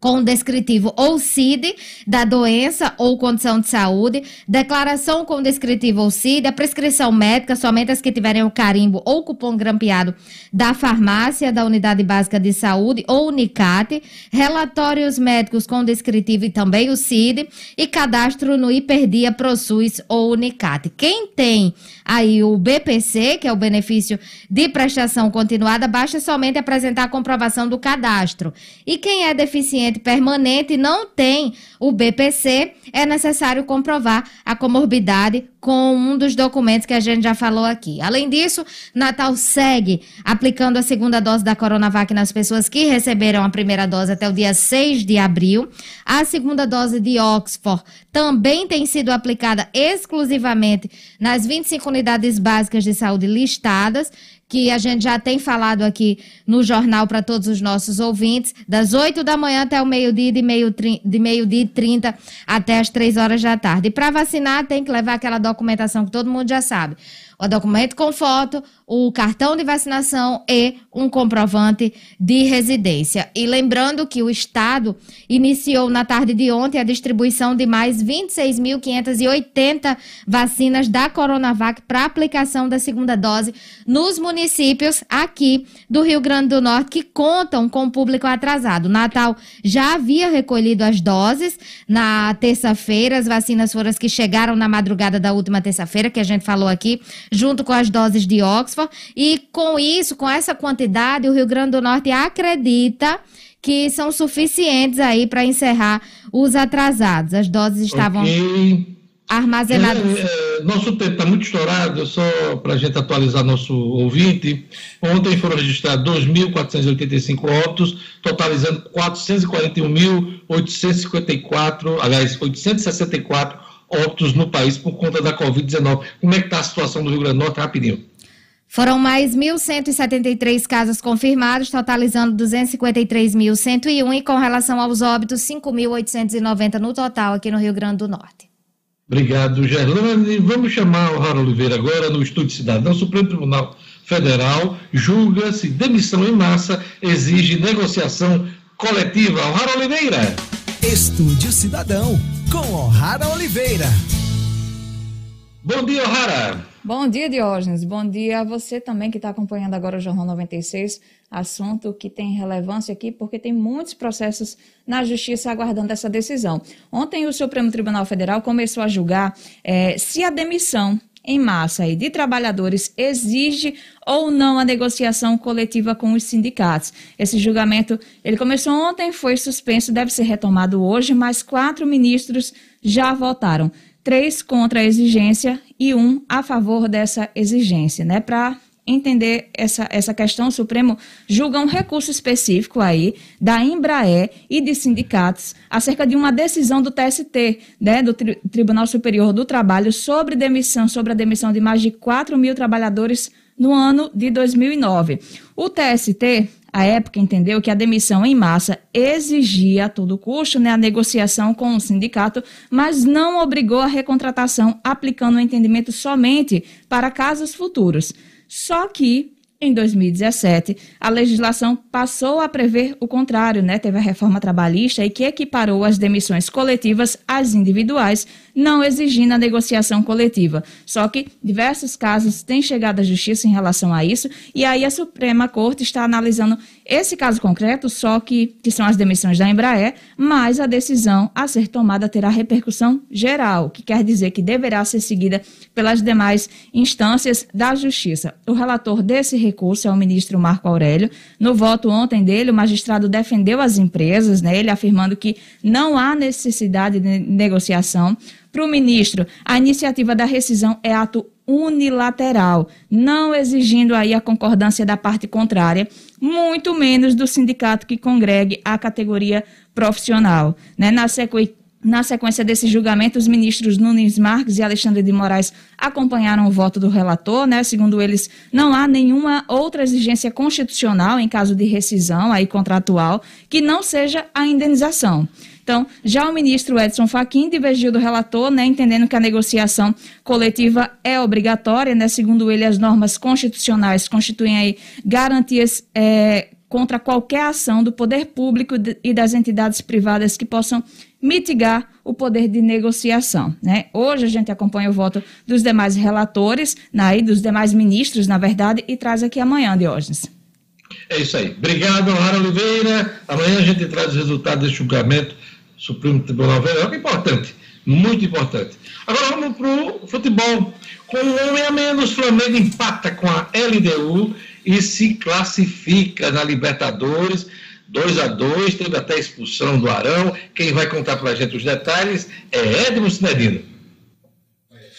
com descritivo ou CID da doença ou condição de saúde, declaração com descritivo ou CID, a prescrição médica, somente as que tiverem o carimbo ou cupom grampeado da farmácia, da unidade básica de saúde ou Unicate, relatórios médicos com descritivo e também o CID e cadastro no Hiperdia ProSUS ou Unicate. Quem tem aí o BPC, que é o benefício de prestação continuada, basta somente apresentar a comprovação do cadastro. E quem é deficiente permanente não tem o BPC, é necessário comprovar a comorbidade com um dos documentos que a gente já falou aqui. Além disso, Natal segue aplicando a segunda dose da Coronavac nas pessoas que receberam a primeira dose até o dia 6 de abril. A segunda dose de Oxford também tem sido aplicada exclusivamente nas 25 unidades básicas de saúde listadas que a gente já tem falado aqui no jornal para todos os nossos ouvintes, das 8 da manhã até o meio-dia, de meio-dia meio e 30 até as 3 horas da tarde. E para vacinar, tem que levar aquela documentação que todo mundo já sabe o documento com foto, o cartão de vacinação e um comprovante de residência. E lembrando que o Estado iniciou na tarde de ontem a distribuição de mais 26.580 vacinas da Coronavac para aplicação da segunda dose nos municípios aqui do Rio Grande do Norte que contam com o público atrasado. Natal já havia recolhido as doses na terça-feira, as vacinas foram as que chegaram na madrugada da última terça-feira, que a gente falou aqui junto com as doses de Oxford. E com isso, com essa quantidade, o Rio Grande do Norte acredita que são suficientes aí para encerrar os atrasados. As doses estavam okay. armazenadas. É, é, nosso tempo está muito estourado, só para a gente atualizar nosso ouvinte. Ontem foram registrados 2.485 óbitos, totalizando 441.854, aliás, 864 óbitos no país por conta da Covid-19. Como é que está a situação do Rio Grande do Norte? Rapidinho. Foram mais 1.173 casos confirmados, totalizando 253.101 e com relação aos óbitos, 5.890 no total aqui no Rio Grande do Norte. Obrigado, Gerlane. Vamos chamar o Raro Oliveira agora no Estúdio Cidadão. O Supremo Tribunal Federal julga se demissão em massa exige negociação coletiva. O Raro Oliveira. Estúdio Cidadão, com O'Hara Oliveira. Bom dia, O'Hara. Bom dia, Diógenes. Bom dia a você também que está acompanhando agora o Jornal 96. Assunto que tem relevância aqui porque tem muitos processos na Justiça aguardando essa decisão. Ontem, o Supremo Tribunal Federal começou a julgar eh, se a demissão em massa aí de trabalhadores exige ou não a negociação coletiva com os sindicatos. Esse julgamento, ele começou ontem, foi suspenso, deve ser retomado hoje, mas quatro ministros já votaram três contra a exigência e um a favor dessa exigência, né? Para entender essa, essa questão, o Supremo julga um recurso específico aí da Embraer e de sindicatos acerca de uma decisão do TST, né, do Tri Tribunal Superior do Trabalho, sobre demissão, sobre a demissão de mais de 4 mil trabalhadores no ano de 2009. O TST a época entendeu que a demissão em massa exigia a todo custo né, a negociação com o sindicato, mas não obrigou a recontratação, aplicando o entendimento somente para casos futuros. Só que em 2017, a legislação passou a prever o contrário, né? Teve a reforma trabalhista e que equiparou as demissões coletivas às individuais, não exigindo a negociação coletiva. Só que diversos casos têm chegado à justiça em relação a isso, e aí a Suprema Corte está analisando esse caso concreto, só que, que são as demissões da Embraer, mas a decisão a ser tomada terá repercussão geral, que quer dizer que deverá ser seguida pelas demais instâncias da Justiça. O relator desse recurso é o ministro Marco Aurélio. No voto ontem dele, o magistrado defendeu as empresas, né, ele afirmando que não há necessidade de negociação. Para o ministro, a iniciativa da rescisão é ato unilateral, não exigindo aí a concordância da parte contrária, muito menos do sindicato que congregue a categoria profissional. Né? Na sequência na sequência desse julgamento, os ministros Nunes Marques e Alexandre de Moraes acompanharam o voto do relator, né? Segundo eles, não há nenhuma outra exigência constitucional em caso de rescisão aí contratual que não seja a indenização. Então, já o ministro Edson Fachin divergiu do relator, né, entendendo que a negociação coletiva é obrigatória, né, segundo ele, as normas constitucionais constituem aí garantias é, contra qualquer ação do poder público e das entidades privadas que possam mitigar o poder de negociação. Né? Hoje a gente acompanha o voto dos demais relatores, né, dos demais ministros, na verdade, e traz aqui amanhã, Diógenes. É isso aí. Obrigado, Lara Oliveira. Amanhã a gente traz o resultado desse julgamento Supremo Tribunal Federal, que é importante, muito importante. Agora vamos para o futebol. Com um homem a menos, Flamengo empata com a LDU e se classifica na Libertadores. 2 a 2 teve até expulsão do Arão. Quem vai contar para a gente os detalhes é Edmo Sinedino.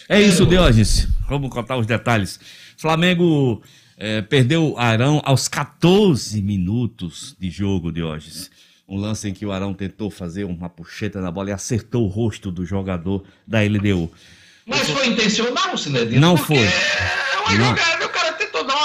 É isso, Diógenes. Vamos contar os detalhes. Flamengo eh, perdeu Arão aos 14 minutos de jogo, Diógenes um lance em que o Arão tentou fazer uma puxeta na bola e acertou o rosto do jogador da LDU. Mas foi intencional, Sinedino? Não foi. É uma Não. jogada,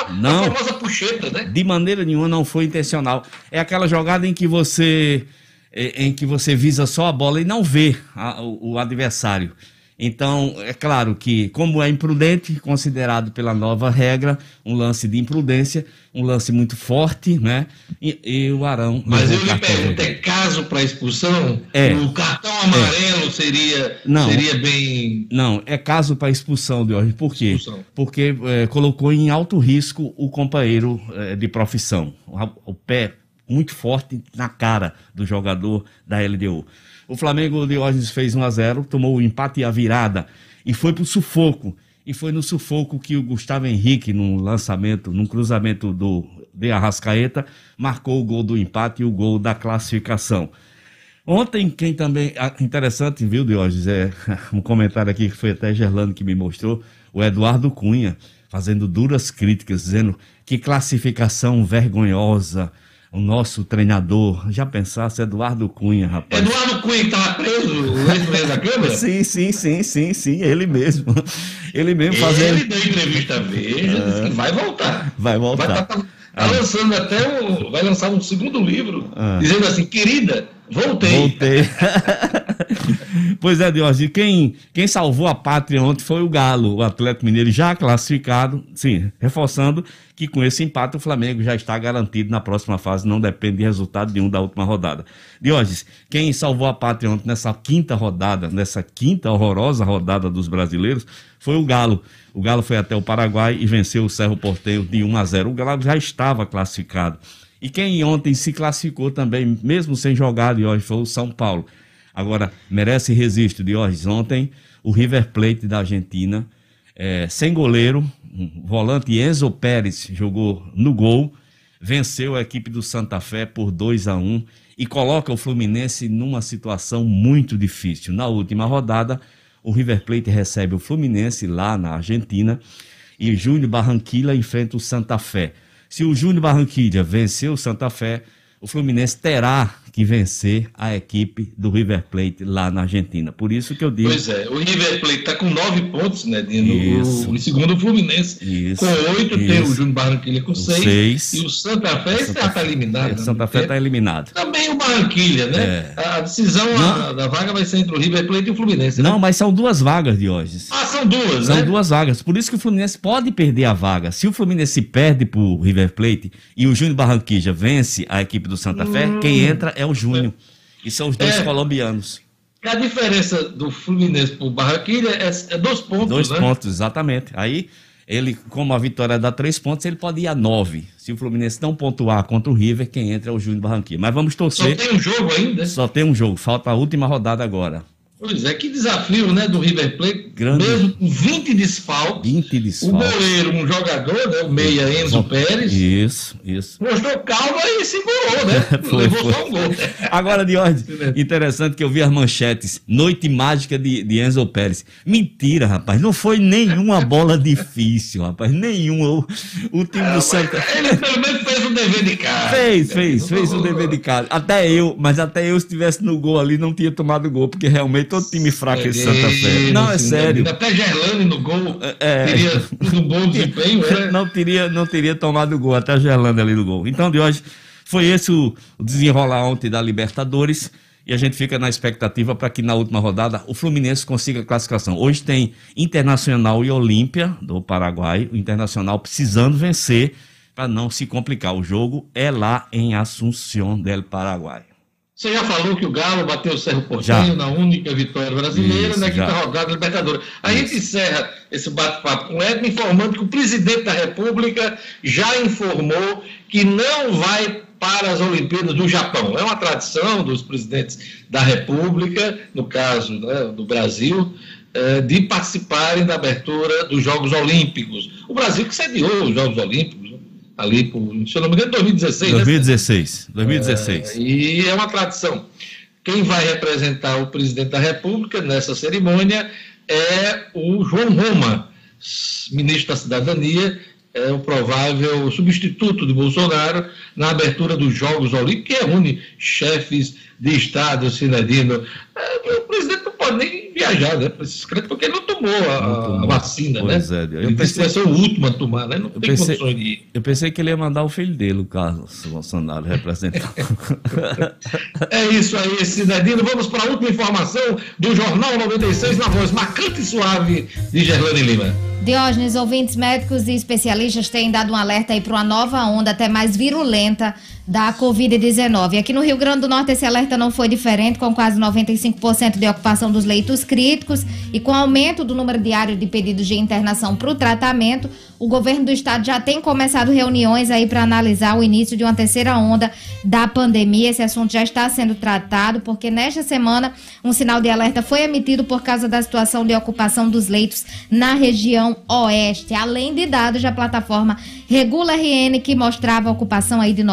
Não. uma famosa puxeta, né? De maneira nenhuma não foi intencional. É aquela jogada em que você eh, em que você visa só a bola e não vê a- o, o adversário. Então, é claro que, como é imprudente, considerado pela nova regra, um lance de imprudência, um lance muito forte, né? E, e o Arão. Mas eu lhe cartão pergunto, é caso para expulsão? É. O cartão amarelo seria, Não. seria bem. Não, é caso para expulsão de hoje. Por quê? Expulsão. Porque eh, colocou em alto risco o companheiro eh, de profissão. O, o pé muito forte na cara do jogador da LDU. O Flamengo de Diógenes fez 1 a 0 tomou o empate e a virada e foi pro sufoco. E foi no sufoco que o Gustavo Henrique, num lançamento, num cruzamento do de Arrascaeta, marcou o gol do empate e o gol da classificação. Ontem, quem também. ah, Interessante, viu, Diógenes? É, um comentário aqui que foi até Gerlando que me mostrou, o Eduardo Cunha, fazendo duras críticas, dizendo que classificação vergonhosa. O nosso treinador, já pensasse, Eduardo Cunha, rapaz. Eduardo Cunha que estava preso, o da Câmara? Sim, sim, sim, sim, sim, ele mesmo. Ele mesmo fazendo. Ele deu entrevista à Veja, disse que vai voltar. Vai voltar. Vai tá, tá- tá lançando até um, vai lançar um segundo livro, Ah. dizendo assim, querida, voltei. Voltei. pois é, Diógenes, quem, quem salvou a pátria ontem foi o Galo, o Atlético Mineiro já classificado, sim, reforçando que com esse empate o Flamengo já está garantido na próxima fase, não depende de resultado nenhum da última rodada. Diógenes, quem salvou a pátria ontem nessa quinta rodada, nessa quinta horrorosa rodada dos brasileiros, foi o Galo. O Galo foi até o Paraguai e venceu o Cerro Porteiro de 1 a 0. O Galo já estava classificado. E quem ontem se classificou também, mesmo sem jogar, Diógenes, foi o São Paulo. Agora, merece registro, Diógenes. Ontem, o River Plate da Argentina, eh, sem goleiro, um volante Enzo Pérez jogou no gol, venceu a equipe do Santa Fé por 2 a 1 e coloca o Fluminense numa situação muito difícil. Na última rodada, o River Plate recebe o Fluminense lá na Argentina e Júnior Barranquilla enfrenta o Santa Fé. Se o Júnior Barranquilla vencer o Santa Fé, o Fluminense terá que vencer a equipe do River Plate lá na Argentina. Por isso que eu digo. Pois é, o River Plate está com nove pontos, né, Dino? Isso. O, em segundo o Fluminense. Isso, com oito, tem o. Júnior Barranquilla com seis, seis. E o Santa Fé está eliminado. É, né? Santa Fé está eliminado. Também o Barranquilla, né? É. A decisão a- da vaga vai ser entre o River Plate e o Fluminense. né? Não, mas são duas vagas de hoje. Ah, são duas, São né? duas vagas. Por isso que o Fluminense pode perder a vaga. Se o Fluminense perde para o River Plate e o Júnior Barranquilla vence a equipe do Santa Fé, Hum. quem entra é o Júnior. E são os dois É. colombianos. A diferença do Fluminense para o Barranquilla é, é dois pontos, Dois né? pontos, exatamente. Aí, ele, como a vitória dá três pontos, ele pode ir a nove. Se o Fluminense não pontuar contra o River, quem entra é o Júnior Barranquilla. Mas vamos Só torcer. tem um jogo ainda. Só tem um jogo. Falta a última rodada agora. Pois é, que desafio, né, do River Plate. Grande. Mesmo com 20 desfalques. 20 O desfalques. goleiro, um jogador, né, o meia Enzo Pérez, Isso, isso. mostrou calma e segurou, né? Foi, Levou foi. só um gol. Agora, Diógenes, interessante que eu vi as manchetes. Noite mágica de, de Enzo Pérez. Mentira, rapaz. Não foi nenhuma bola difícil, rapaz. Nenhuma. O, o time do Santa. Ele pelo menos fez o dever de casa. Fez, fez, fez o dever de casa. Até eu, mas até eu, se estivesse no gol ali, não tinha tomado gol, porque realmente todo time fraco é esse Santa Fé. Não, é sério. Até Gerlane no gol É. teria tido um bom desempenho, né? não teria, não teria tomado gol, até a Gerlanda ali no gol. Então, de hoje, foi esse o, o desenrolar ontem da Libertadores. E a gente fica na expectativa para que na última rodada o Fluminense consiga a classificação. Hoje tem Internacional e Olímpia do Paraguai. O Internacional precisando vencer para não se complicar. O jogo é lá em Assunción del Paraguai. Você já falou que o Galo bateu o Cerro Já. Porteño na única vitória brasileira Isso, na quinta já. rodada da Libertadores. A gente encerra esse bate-papo com o Edno informando que o presidente da República já informou que não vai para as Olimpíadas do Japão. É uma tradição dos presidentes da República, no caso né, do Brasil, eh, de participarem da abertura dos Jogos Olímpicos. O Brasil que sediou os Jogos Olímpicos, né, ali, por, se eu não me engano, 2016. né? 2016. 2016. É, e é uma tradição. Quem vai representar o presidente da República nessa cerimônia é o João Roma, ministro da Cidadania, é o provável substituto de Bolsonaro na abertura dos Jogos Olímpicos, que reúne chefes de Estado, Sinadino. É, o presidente viajar né, para esses cantos, porque ele não tomou a, a vacina. Pois né? é, eu ele disse que pensei- vai ser o último a tomar, né? não Eu tem pensei, condições de ir. eu pensei que ele ia mandar o filho dele, o Carlos Bolsonaro, representar. É isso aí, Cidadino. Vamos para a última informação do Jornal 96 na voz marcante e suave de Gerlane Lima. Diógenes, ouvintes médicos e especialistas têm dado um alerta aí para uma nova onda até mais virulenta da Covid-19. Aqui no Rio Grande do Norte esse alerta não foi diferente, com quase 95% de ocupação dos leitos críticos e com aumento do número diário de pedidos de internação para o tratamento, o governo do estado já tem começado reuniões aí para analisar o início de uma terceira onda da pandemia. Esse assunto já está sendo tratado, porque nesta semana um sinal de alerta foi emitido por causa da situação de ocupação dos leitos na região oeste. Além de dados da plataforma Regula RN, que mostrava a ocupação aí de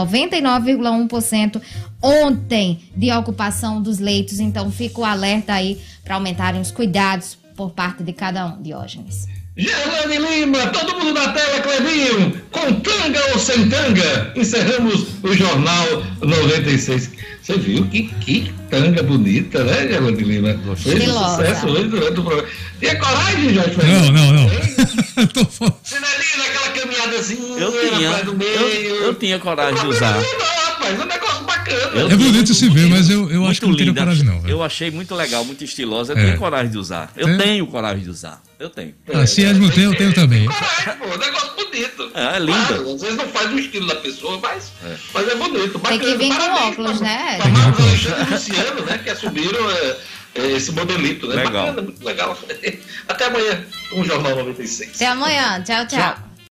99,1% ontem de ocupação dos leitos. Então fica o alerta aí para aumentarem os cuidados por parte de cada um, Diógenes. Gerlane Lima, todo mundo na tela, Clebinho, com tanga ou sem tanga, encerramos o Jornal 96. Você viu que, que tanga bonita, né, Geraldo Lima? Fez Estilosa. sucesso hoje durante o programa. Tinha coragem, Jorge Não, não, não. Cinelinho, naquela caminhadazinha Eu tinha, atrás do meio. eu, eu tinha coragem de usar. Não, rapaz, é um negócio bacana. Eu É bonito se ver, mas eu, eu acho que não teria coragem, não. velho. Eu achei muito legal, muito estilosa. Eu É. tenho coragem de usar. Eu É? tenho coragem de usar. Eu tenho. Ah, se Edmo tem, eu tenho também. Coragem, pô, um negócio bonito. É, é linda. Claro, às vezes não faz o estilo da pessoa, mas é, mas é bonito. Tem que bacana. vir com Parabéns óculos, pra- né? pra Marcos Alexandre e Luciano, né, que assumiram é, é, esse modelito, né? Legal. Bacana, muito legal. Até amanhã, com o Jornal 96. Até amanhã. Tchau, tchau.